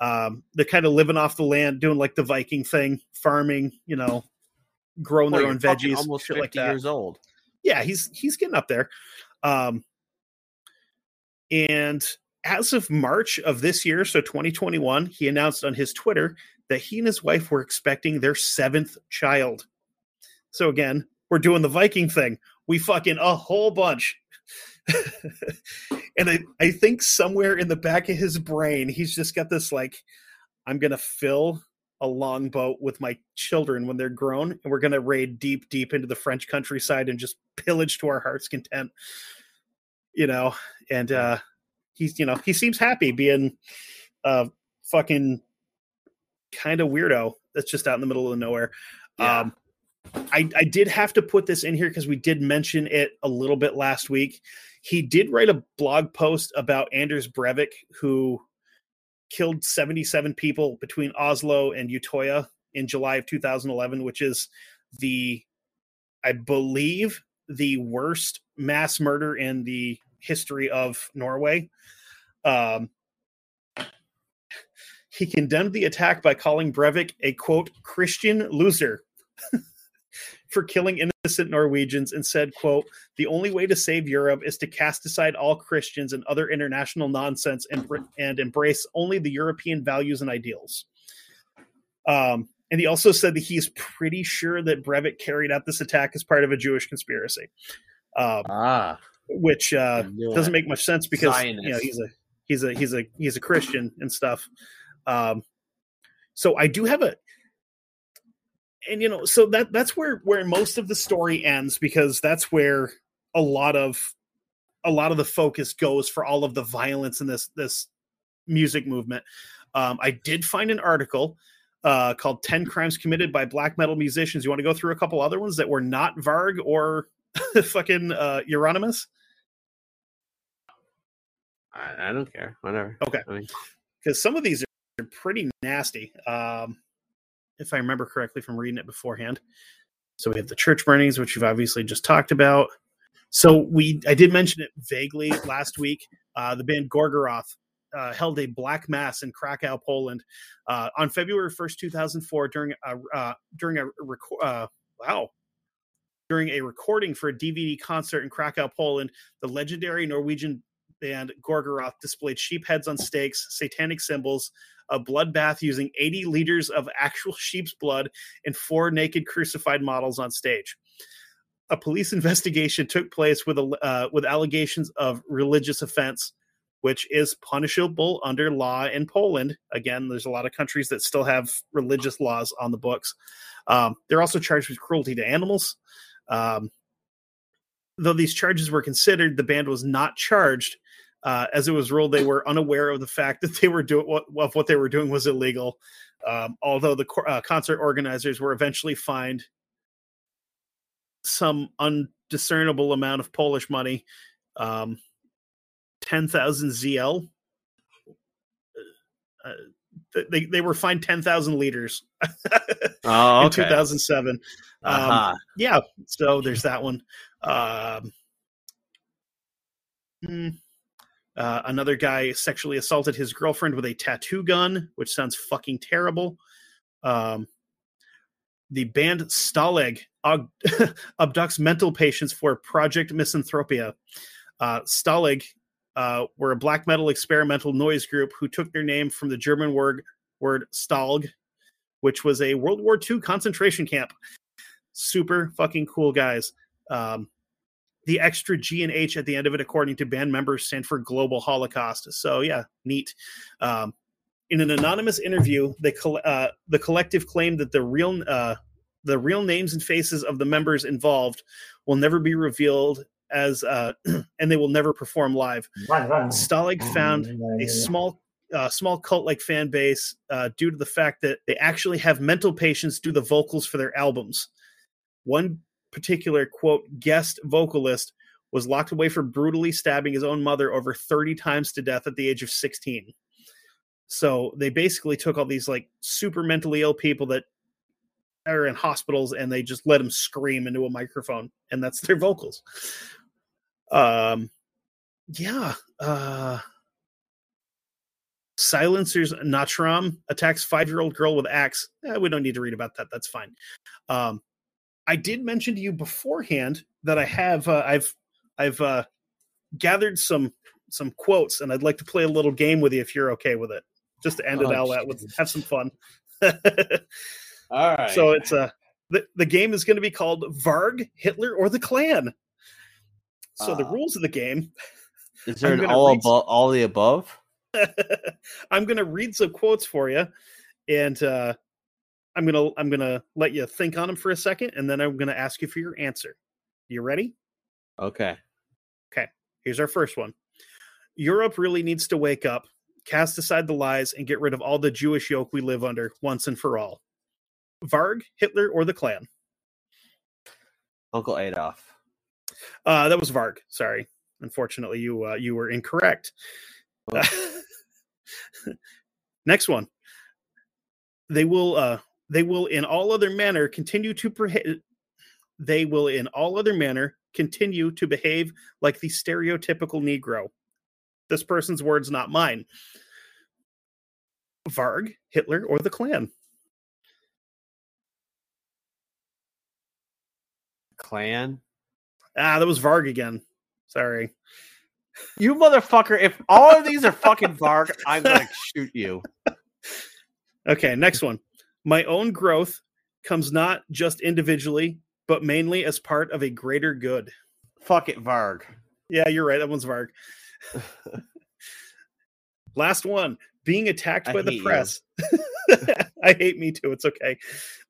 B: Um, they're kind of living off the land, doing like the Viking thing, farming, you know, growing
C: Well,
B: their own veggies,
C: almost
B: shit
C: 50
B: like that
C: years old.
B: yeah, he's he's getting up there. Um, and as of March of this year, so 2021, he announced on his Twitter that he and his wife were expecting their seventh child. So again, we're doing the Viking thing. We fucking a whole bunch. and I, I think somewhere in the back of his brain, he's just got this like, I'm gonna fill a longboat with my children when they're grown, and we're gonna raid deep, deep into the French countryside and just pillage to our heart's content. You know, and uh he's you know, he seems happy being a fucking kind of weirdo that's just out in the middle of nowhere.
C: Yeah.
B: Um I, I did have to put this in here because we did mention it a little bit last week. He did write a blog post about Anders Breivik, who killed 77 people between Oslo and Utoya in July of 2011, which is the, I believe, the worst mass murder in the history of Norway. Um, he condemned the attack by calling Breivik a quote Christian loser for killing innocent Norwegians and said, quote, the only way to save Europe is to cast aside all Christians and other international nonsense and, and embrace only the European values and ideals. Um, and he also said that he's pretty sure that Breivik carried out this attack as part of a Jewish conspiracy, um,
C: Ah,
B: which uh, doesn't make much sense because you know he's a he's a he's a he's a Christian and stuff. Um, so I do have a, and you know, so that that's where where most of the story ends because that's where a lot of a lot of the focus goes for all of the violence in this this music movement. Um, I did find an article uh, called 10 Crimes Committed by Black Metal Musicians. You want to go through a couple other ones that were not Varg or fucking uh, Euronymous?
C: I, I don't care. Whatever.
B: Okay.
C: I mean,
B: because some of these are pretty nasty. Um, if I remember correctly from reading it beforehand. So we have the church burnings, which you've obviously just talked about. So we, I did mention it vaguely last week. Uh, the band Gorgoroth uh, held a black mass in Krakow, Poland, uh, on February first, two thousand four, during a uh, during a reco- uh, wow. During a recording for a DVD concert in Krakow, Poland, the legendary Norwegian band Gorgoroth displayed sheep heads on stakes, satanic symbols, a bloodbath using 80 liters of actual sheep's blood, and four naked crucified models on stage. A police investigation took place with uh, with allegations of religious offense, which is punishable under law in Poland. Again, there's a lot of countries that still have religious laws on the books. Um, they're also charged with cruelty to animals. Um, though these charges were considered, the band was not charged uh, as it was ruled they were unaware of the fact that they were doing what of what they were doing was illegal. Um, although the uh, concert organizers were eventually fined some undiscernible amount of Polish money, um, ten thousand ZL. Uh, they they were fined ten thousand liters
C: oh,
B: in two thousand seven. Um,
C: Uh-huh.
B: yeah so there's that one um hmm, uh, another guy sexually assaulted his girlfriend with a tattoo gun which sounds fucking terrible. Um the band Stalaggh ab- abducts mental patients for project misanthropia. Uh Stalaggh uh, were a black metal experimental noise group who took their name from the german word word stalg which was a world war ii concentration camp. Super fucking cool guys. Um, the extra G and H at the end of it, according to band members, stand for Global Holocaust. So yeah, neat. Um, In an anonymous interview, they uh, the collective claimed that the real uh, the real names and faces of the members involved will never be revealed as uh, and they will never perform live. Stalaggh found a small uh, small cult like fan base uh, due to the fact that they actually have mental patients do the vocals for their albums. One particular quote guest vocalist was locked away for brutally stabbing his own mother over 30 times to death at the age of 16. So they basically took all these like super mentally ill people that are in hospitals and they just let them scream into a microphone and that's their vocals. Um yeah, uh Silencers Nattramn attacks five year old girl with axe. Eh, we don't need to read about that. That's fine. Um, I did mention to you beforehand that I have uh, I've I've uh, gathered some some quotes, and I'd like to play a little game with you if you're okay with it, just to end it
C: Oh,
B: all out with have some fun.
C: All right.
B: so it's uh, the the game is going to be called Varg, Hitler, or the Klan. So the
C: Ah.
B: rules of the game
C: is there an all above all the above?
B: I'm going to read some quotes for you, and uh, I'm gonna I'm gonna let you think on them for a second, and then I'm going to ask you for your answer. You ready?
C: Okay. Okay.
B: Here's our first one. Europe really needs to wake up, cast aside the lies, and get rid of all the Jewish yoke we live under once and for all. Varg, Hitler, or the Klan?
C: Uncle Adolf.
B: Uh, that was Varg. Sorry. Unfortunately, you uh, you were incorrect. Next one. They will uh, they will in all other manner continue to they will in all other manner continue to behave like the stereotypical Negro. This person's words, not mine. Varg, Hitler, or the Klan?
C: Clan.
B: Ah, that was Varg again. Sorry.
C: You motherfucker! If all of these are fucking Varg, I'm gonna shoot you.
B: Okay, next one. My own growth comes not just individually, but mainly as part of a greater good.
C: Fuck it, Varg.
B: Yeah, you're right. That one's Varg. Last one. Being attacked
C: I
B: by the press. I hate me too. It's okay.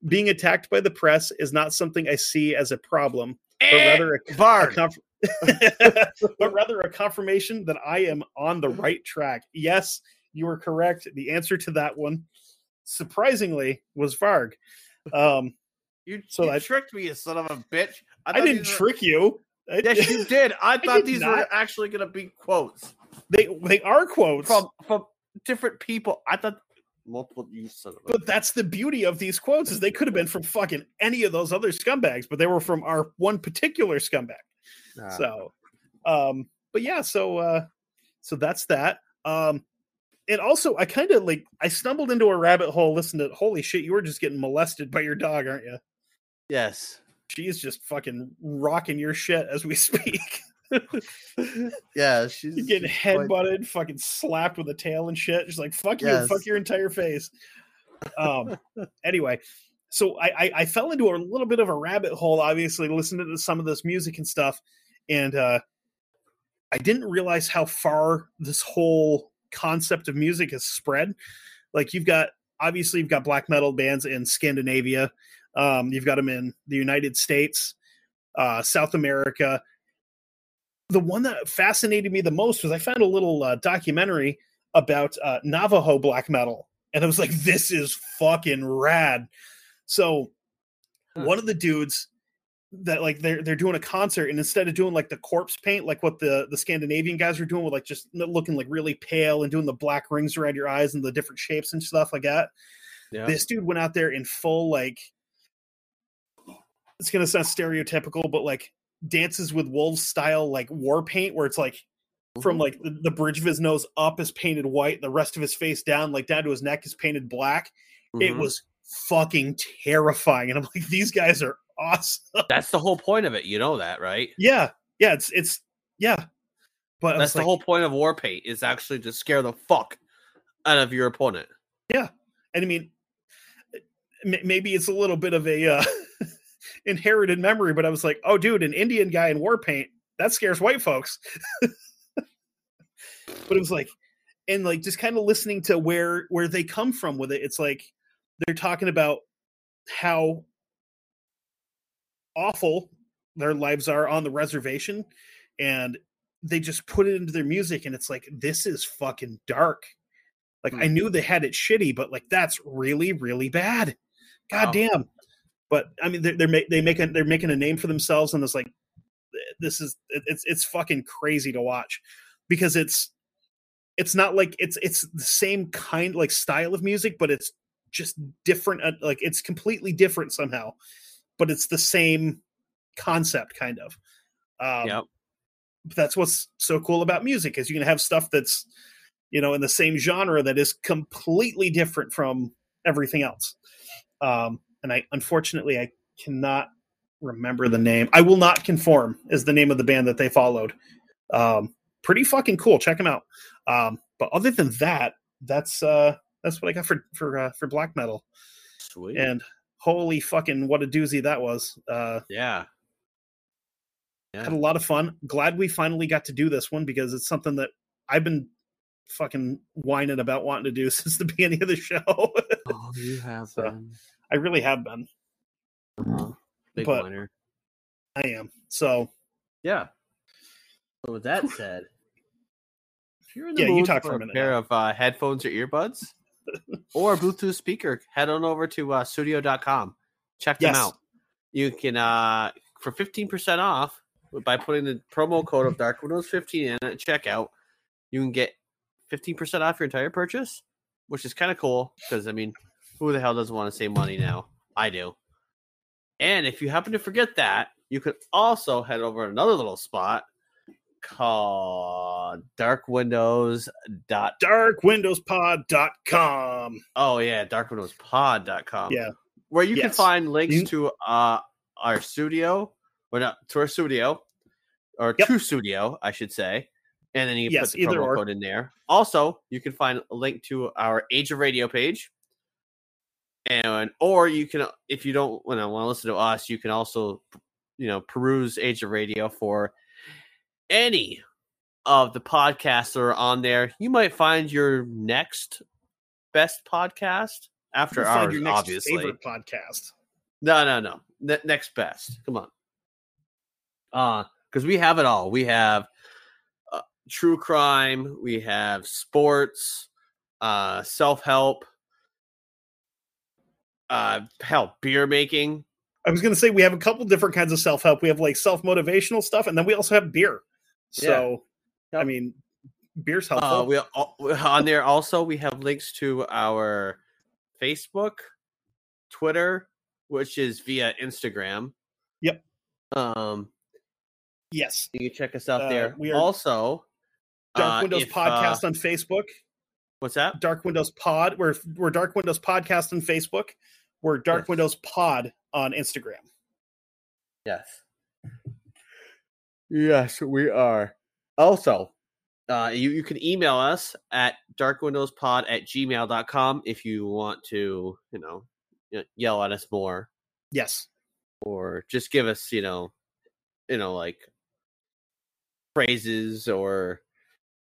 B: Being attacked by the press is not something I see as a problem, but eh! rather a, a
C: Varg.
B: conf- but rather a confirmation that I am on the right track. Yes, you are correct. The answer to that one, surprisingly, was Varg. Um,
C: You,
B: So
C: you
B: I-
C: tricked me, you son of a bitch.
B: I,
C: thought
B: didn't
C: were-
B: trick you. I-
C: Yes, you did. I thought
B: did
C: these
B: not.
C: were actually gonna be quotes
B: they they are quotes.
C: from from different people. I thought multiple. You a.
B: But that's the beauty of these quotes is they could have been from fucking any of those other scumbags, but they were from our one particular scumbag.
C: Nah.
B: So, um, but yeah, so uh, so that's that. Um, and also, I kind of like I stumbled into a rabbit hole. Listen to holy shit, you were just getting molested by your dog, aren't you?
C: yes.
B: She's just fucking rocking your shit as we speak.
C: Yeah, she's
B: You're getting
C: she's quite-
B: fucking slapped with a tail and shit. She's like fuck you, fuck your entire face. Um. anyway, so I, I I fell into a little bit of a rabbit hole, obviously, listening to some of this music and stuff, and uh, I didn't realize how far this whole concept of music has spread. Like you've got obviously you've got black metal bands in Scandinavia, um, you've got them in the United States, uh, South America. The one that fascinated me the most was I found a little uh, documentary about uh, Navajo black metal, and I was like, "This is fucking rad." So,
C: Huh.
B: one of the dudes that like they're they're doing a concert, and instead of doing like the corpse paint, like what the the Scandinavian guys were doing, with like just looking like really pale and doing the black rings around your eyes and the different shapes and stuff like that,
C: Yeah.
B: this dude went out there in full like it's gonna sound stereotypical, but like dances with wolves style like war paint where it's like from like the, the bridge of his nose up is painted white, the rest of his face down, like down to his neck is painted black. It
C: Mhm.
B: was fucking terrifying. And I'm like, these guys are awesome.
C: That's the whole point of it. You know that, right?
B: yeah. Yeah, it's it's yeah. But
C: That's the
B: like,
C: whole point of war paint is actually to scare the fuck out of your opponent. Yeah.
B: And I mean maybe it's a little bit of a uh inherited memory, but I was like, oh dude, an Indian guy in war paint, that scares white folks. but it was like and like just kind of listening to where where they come from with it it's like they're talking about how awful their lives are on the reservation and they just put it into their music and it's like this is fucking dark like i
C: Hmm.
B: knew they had it shitty but like that's really really bad god
C: Wow.
B: damn but i mean they're, they're ma- they make a, they're making a name for themselves and it's like this is it's it's fucking crazy to watch because it's it's not like it's it's the same kind like style of music but it's just different uh, like it's completely different somehow but it's the same concept kind of. Um
C: Yep.
B: that's what's so cool about music is you can have stuff that's you know in the same genre that is completely different from everything else. Um and i unfortunately i cannot remember the name. I will not conform is the name of the band that they followed. Um pretty fucking cool. Check them out. Um but other than that that's uh that's what i got for for uh, for black metal.
C: Sweet.
B: and holy fucking what a doozy that was uh
C: yeah.
B: had a lot of fun. Glad we finally got to do this one because it's something that I've been fucking whining about wanting to do since the beginning of the show.
C: Oh, you have
B: So,
C: been.
B: I really have been.
C: Uh-huh. Big
B: but-
C: winner.
B: I am. So
C: Yeah. So with that said, if you're in the
B: Yeah, you talk
C: for
B: for a
C: a pair of uh, headphones or earbuds or a Bluetooth speaker, head on over to uh, studio.com. Check them
B: Yes.
C: out. You can uh for 15% off by putting the promo code of Dark Windows 15 in at checkout, you can get 15% off your entire purchase, which is kind of cool because I mean, who the hell doesn't want to save money now? I do. And if you happen to forget that, you could also head over another little spot called Dark Windows dot
B: darkwindowspod.com.
C: oh yeah, darkwindowspod.com.
B: Yeah.
C: Where you can find links to uh our studio, or not to our studio or
B: Yep.
C: to studio, I should say. And then you
B: Yes,
C: put the promo
B: or.
C: code in there. Also, you can find a link to our Age of Radio page. And or you can if you don't want to want to listen to us, you can also you know peruse Age of Radio for any of the podcasts that are on there. You might find your next best podcast after
B: find
C: ours,
B: your next
C: obviously.
B: favorite podcast.
C: No, no, no. Ne- next best. Come on. Uh, because we have it all. We have uh, true crime. We have sports, uh, self help. Uh, help beer making.
B: I was going to say we have a couple different kinds of self help. We have like self motivational stuff, and then we also have beer. So, I
C: Yep.
B: mean, beer's helpful.
C: Uh, we on there also we have links to our Facebook, Twitter, which is via Instagram.
B: Yep.
C: Um,
B: yes.
C: you can check us out
B: Uh,
C: there.
B: we are
C: also,
B: Dark
C: uh,
B: Windows
C: if,
B: Podcast
C: uh,
B: on Facebook.
C: what's that?
B: Dark Windows Pod. We're we're Dark Windows Podcast on Facebook. We're Dark
C: Yes.
B: Windows Pod on Instagram.
C: Yes. Yes, we are. Also, uh, you, you can email us at darkwindowspod at gmail.com if you want to, you know, yell at us more
B: Yes.
C: or just give us, you know, you know, like phrases or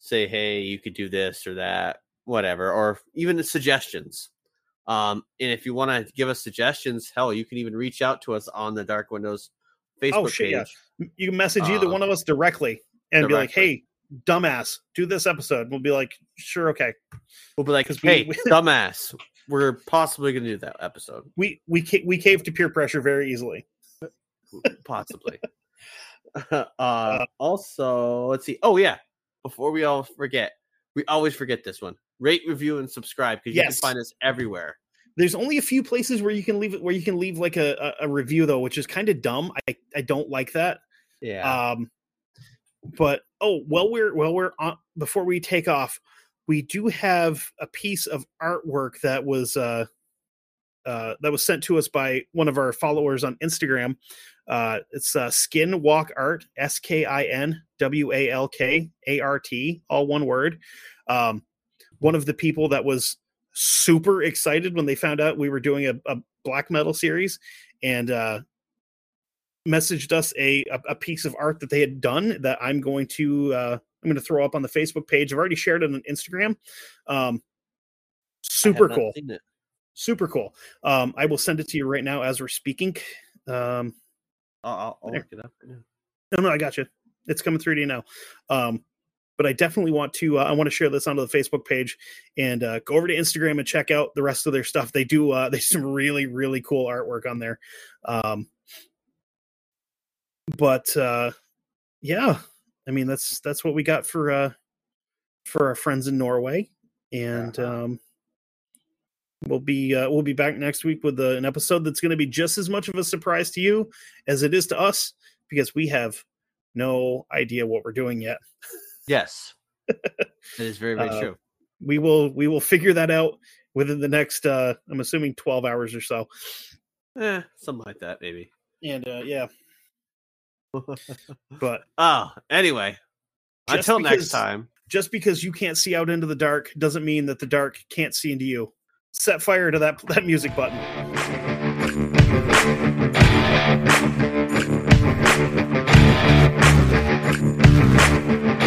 C: say, hey, you could do this or that, whatever, or even suggestions. Um, and if you want to give us suggestions, hell, you can even reach out to us on the Dark Windows Facebook
B: Oh, shit,
C: page.
B: yeah. You can message either
C: Uh,
B: one of us directly and be like, "Hey, dumbass, do this episode." We'll be like, "Sure, okay."
C: We'll be like, hey,
B: we-
C: dumbass, we're possibly going to do that episode.
B: We we we cave to peer pressure very easily.
C: Possibly. uh, also, let's see. Oh, yeah. Before we all forget, we always forget this one rate, review, and subscribe because you
B: Yes.
C: can find us everywhere.
B: There's only a few places where you can leave it where you can leave like a, a, a review though, which is kind of dumb. I I don't like that.
C: Yeah.
B: Um, but oh, well, we're well, we're on before we take off. We do have a piece of artwork that was uh, uh, that was sent to us by one of our followers on Instagram. Uh, it's uh, Skin Walk Art, S K I N W A L K A R T, all one word. Um, one of the people that was super excited when they found out we were doing a, a black metal series, and uh, messaged us a, a, piece of art that they had done that I'm going to uh, I'm going to throw up on the Facebook page. I've already shared it on Instagram. Um, super cool, super cool. Um, I will send it to you right now as we're speaking. Um,
C: I'll, I'll look it up right.
B: No, no, I got you. It's coming through to you now. Um, but I definitely want to. Uh, I want to share this onto the Facebook page and uh, go over to Instagram and check out the rest of their stuff. They do. Uh, they do some really really cool artwork on there. Um, but uh, yeah, I mean that's that's what we got for uh, for our friends in Norway, and
C: Uh-huh.
B: um, we'll be uh, we'll be back next week with uh, an episode that's going to be just as much of a surprise to you as it is to us because we have no idea what we're doing yet.
C: Yes, that is very very
B: uh,
C: true.
B: We will we will figure that out within the next uh I'm assuming 12 hours or so.
C: Eh, something like that maybe.
B: And uh yeah. but
C: uh anyway, until
B: because, next
C: time.
B: Just because you can't see out into the dark doesn't mean that the dark can't see into you. Set fire to that that music button. Thank you.